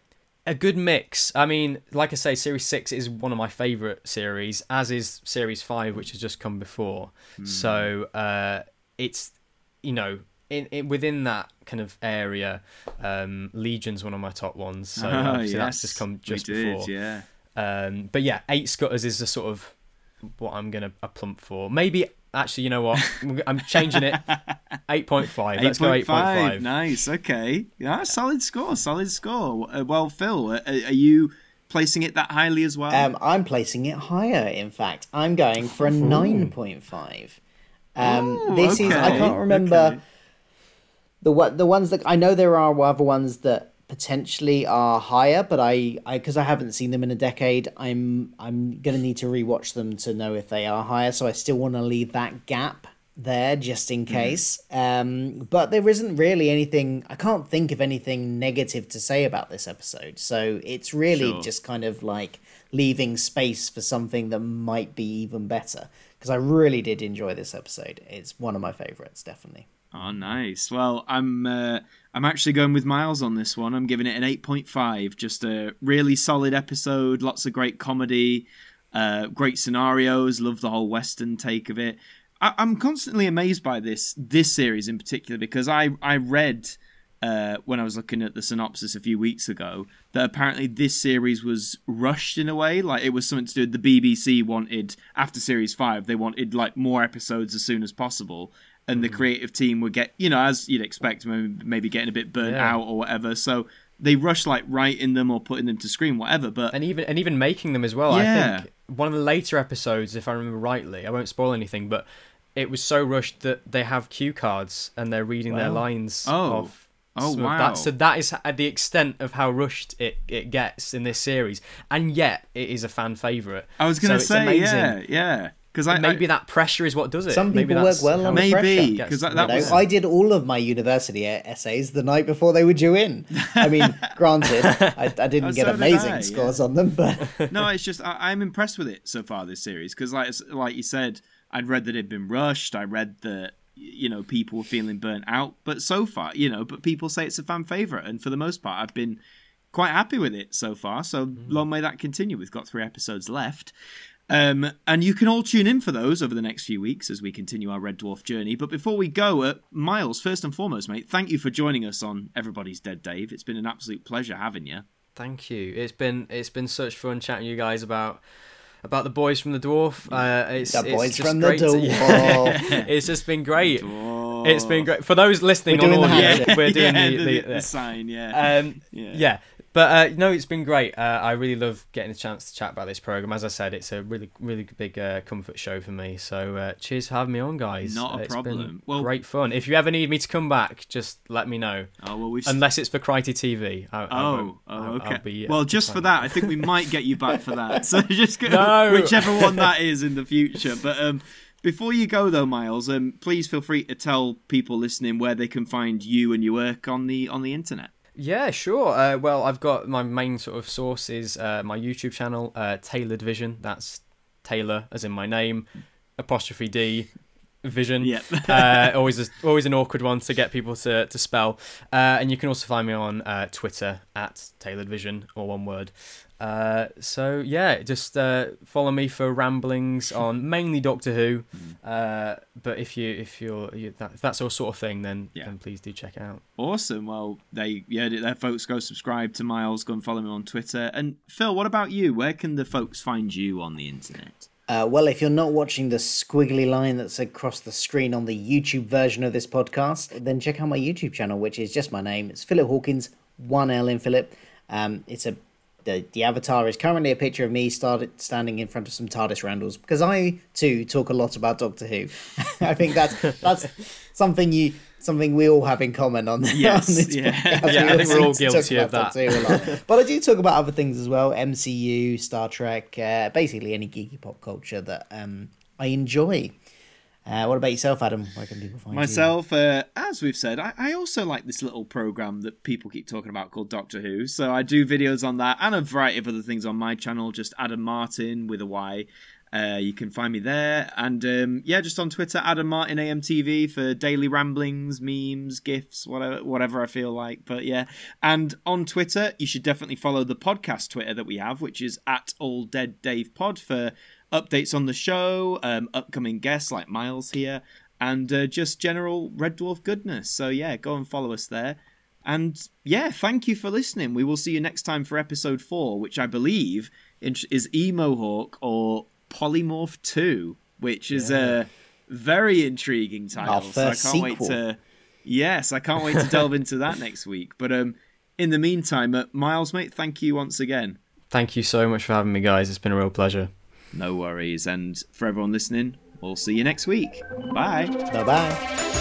Speaker 5: a good mix. I mean, like I say, Series Six is one of my favorite series, as is Series Five, which has just come before.
Speaker 3: Hmm.
Speaker 5: So uh, it's you know. In, in within that kind of area, um, Legion's one of my top ones. So
Speaker 3: Oh,
Speaker 5: obviously that's just come
Speaker 3: we
Speaker 5: just
Speaker 3: did,
Speaker 5: before.
Speaker 3: Yeah.
Speaker 5: Um, but yeah, eight scutters is a sort of what I'm gonna a plump for. Maybe actually, you know what? I'm changing it. Eight point five. Let's go eight point
Speaker 3: 8.5.
Speaker 5: five.
Speaker 3: Nice. Okay. Yeah, solid score. Solid score. Uh, well, Phil, uh, are you placing it that highly as well?
Speaker 4: Um, I'm placing it higher. In fact, I'm going for a nine point five. Um,
Speaker 3: Ooh,
Speaker 4: this is I can't remember.
Speaker 3: okay.
Speaker 4: The what the ones that I know there are other ones that potentially are higher, but I I because I haven't seen them in a decade, I'm I'm gonna need to rewatch them to know if they are higher. So I still want to leave that gap there just in case. Um, but there isn't really anything. I can't think of anything negative to say about this episode. So it's really
Speaker 3: Sure.
Speaker 4: just kind of like leaving space for something that might be even better. Because I really did enjoy this episode. It's one of my favorites, definitely.
Speaker 3: Oh, nice. Well, I'm uh, I'm actually going with Miles on this one. I'm giving it an 8.5. Just a really solid episode. Lots of great comedy, uh, great scenarios. Love the whole Western take of it. I- I'm constantly amazed by this this series in particular because I I read uh, when I was looking at the synopsis a few weeks ago that apparently this series was rushed in a way. Like it was something to do with the BBC wanted after series five, they wanted like more episodes as soon as possible, and the mm. creative team would get you know as you'd expect maybe, maybe getting a bit burnt
Speaker 5: Yeah.
Speaker 3: out or whatever. So they rushed like writing them or putting them to screen, whatever. But
Speaker 5: and even and even making them as well.
Speaker 3: Yeah.
Speaker 5: I think one of the later episodes, if I remember rightly, I won't spoil anything, but it was so rushed that they have cue cards and they're reading their lines
Speaker 3: Oh.
Speaker 5: of
Speaker 3: Oh,
Speaker 5: some
Speaker 3: wow.
Speaker 5: that. So that is at the extent of how rushed it, it gets in this series, and yet it is a fan favorite.
Speaker 3: I was gonna
Speaker 5: so
Speaker 3: say,
Speaker 5: amazing.
Speaker 3: yeah, yeah, because
Speaker 5: Maybe
Speaker 3: I,
Speaker 5: that pressure is what does it.
Speaker 4: Some
Speaker 5: Maybe
Speaker 4: people work well
Speaker 5: how
Speaker 4: on
Speaker 5: it
Speaker 3: maybe
Speaker 4: pressure.
Speaker 3: because that, that
Speaker 4: You know,
Speaker 3: was
Speaker 4: I did all of my university essays the night before they were due in. I mean, granted, I, I didn't
Speaker 3: Oh,
Speaker 4: get
Speaker 3: so did
Speaker 4: amazing
Speaker 3: I, yeah.
Speaker 4: scores on them, but
Speaker 3: no, it's just I, I'm impressed with it so far this series because like like you said, I'd read that it'd been rushed. I read that you know people were feeling burnt out, but so far you know, but people say it's a fan favorite, and for the most part, I've been quite happy with it so far. So mm. long may that continue. We've got three episodes left. Um, and you can all tune in for those over the next few weeks as we continue our Red Dwarf journey. But before we go, uh, Miles, first and foremost, mate, thank you for joining us on Everybody's Dead Dave. It's been an absolute pleasure having you.
Speaker 5: Thank you. It's been it's been such fun chatting to you guys about about the boys from the dwarf. Uh, it's,
Speaker 4: the
Speaker 5: it's
Speaker 4: boys
Speaker 5: just
Speaker 4: from the
Speaker 5: great to-
Speaker 4: dwarf.
Speaker 5: it's just been great. It's been great for those listening
Speaker 4: We're
Speaker 5: on
Speaker 4: doing the
Speaker 5: audio.
Speaker 4: handshake.
Speaker 5: We're doing
Speaker 3: yeah,
Speaker 5: the,
Speaker 3: the,
Speaker 5: the,
Speaker 3: the sign, yeah.
Speaker 5: um,
Speaker 3: Yeah.
Speaker 5: yeah. But uh, no, it's been great. Uh, I really love getting a chance to chat about this program. As I said, it's a really, really big uh, comfort show for me. So uh, cheers for having me on, guys.
Speaker 3: Not a
Speaker 5: Uh, it's
Speaker 3: problem.
Speaker 5: Been
Speaker 3: Well-
Speaker 5: great fun. If you ever need me to come back, just let me know.
Speaker 3: oh well, we've
Speaker 5: Unless it's for Crity TV. I, I
Speaker 3: Oh,
Speaker 5: won't-
Speaker 3: oh,
Speaker 5: I'll-
Speaker 3: okay.
Speaker 5: Be, uh,
Speaker 3: well, just for that, I think we might get you back for that. So just go,
Speaker 5: No.
Speaker 3: whichever one that is in the future. But um, before you go though, Miles, um, please feel free to tell people listening where they can find you and your work on the on the internet.
Speaker 5: Yeah, sure. Uh, well, I've got my main sort of source is uh, my YouTube channel, uh, Taylor'd Vision. That's Taylor, as in my name, apostrophe D, Vision.
Speaker 3: Yep.
Speaker 5: uh, always, a, always an awkward one to get people to to spell. Uh, and you can also find me on uh, Twitter at Taylor'd Vision, or one word. Uh, so yeah, just uh, follow me for ramblings on mainly Doctor Who. Uh, but if you if you're you, that, if that's your sort of thing, then
Speaker 3: Yeah.
Speaker 5: then please do check it out.
Speaker 3: Awesome. Well, they yeah, there folks go subscribe to Miles, go and follow me on Twitter. And Phil, what about you? Where can the folks find you on the internet?
Speaker 4: Uh, well, if you're not watching the squiggly line that's across the screen on the YouTube version of this podcast, then check out my YouTube channel, which is just my name. It's Philip Hawkins, one L in Philip. Um, it's a the, the avatar is currently a picture of me started standing in front of some TARDIS roundels because I too talk a lot about Doctor Who. I think that's that's something you something we all have in common on,
Speaker 3: Yes,
Speaker 4: on this
Speaker 3: yeah.
Speaker 4: podcast.
Speaker 5: Yeah,
Speaker 4: We
Speaker 5: I think we're all guilty of that.
Speaker 4: Doctor Who a lot. but I do talk about other things as well: MCU, Star Trek, uh, basically any geeky pop culture that um, I enjoy. Uh, what about yourself, Adam? Where can people find?
Speaker 3: Myself, uh, as we've said, I, I also like this little program that people keep talking about called Doctor Who. So I do videos on that and a variety of other things on my channel, just Adam Martyn with a Y. Uh, you can find me there. And um, yeah, just on Twitter, Adam Martyn AMTV for daily ramblings, memes, gifs, whatever, whatever I feel like. But yeah. And on Twitter, you should definitely follow the podcast Twitter that we have, which is at All Dead Dave Pod for updates on the show, um, upcoming guests like Miles here, and uh, just general Red Dwarf goodness. So yeah, go and follow us there. And yeah, thank you for listening. We will see you next time for episode four, which I believe is Emohawk or Polymorph 2, which is a very intriguing title.
Speaker 4: Our
Speaker 3: so I can't
Speaker 4: first
Speaker 3: wait
Speaker 4: sequel.
Speaker 3: to. Yes, I can't wait to delve into that next week. But um, in the meantime, uh, Miles, mate, thank you once again.
Speaker 5: Thank you so much for having me, guys. It's been a real pleasure.
Speaker 3: No worries. And for everyone listening, we'll see you next week. Bye.
Speaker 4: Bye bye.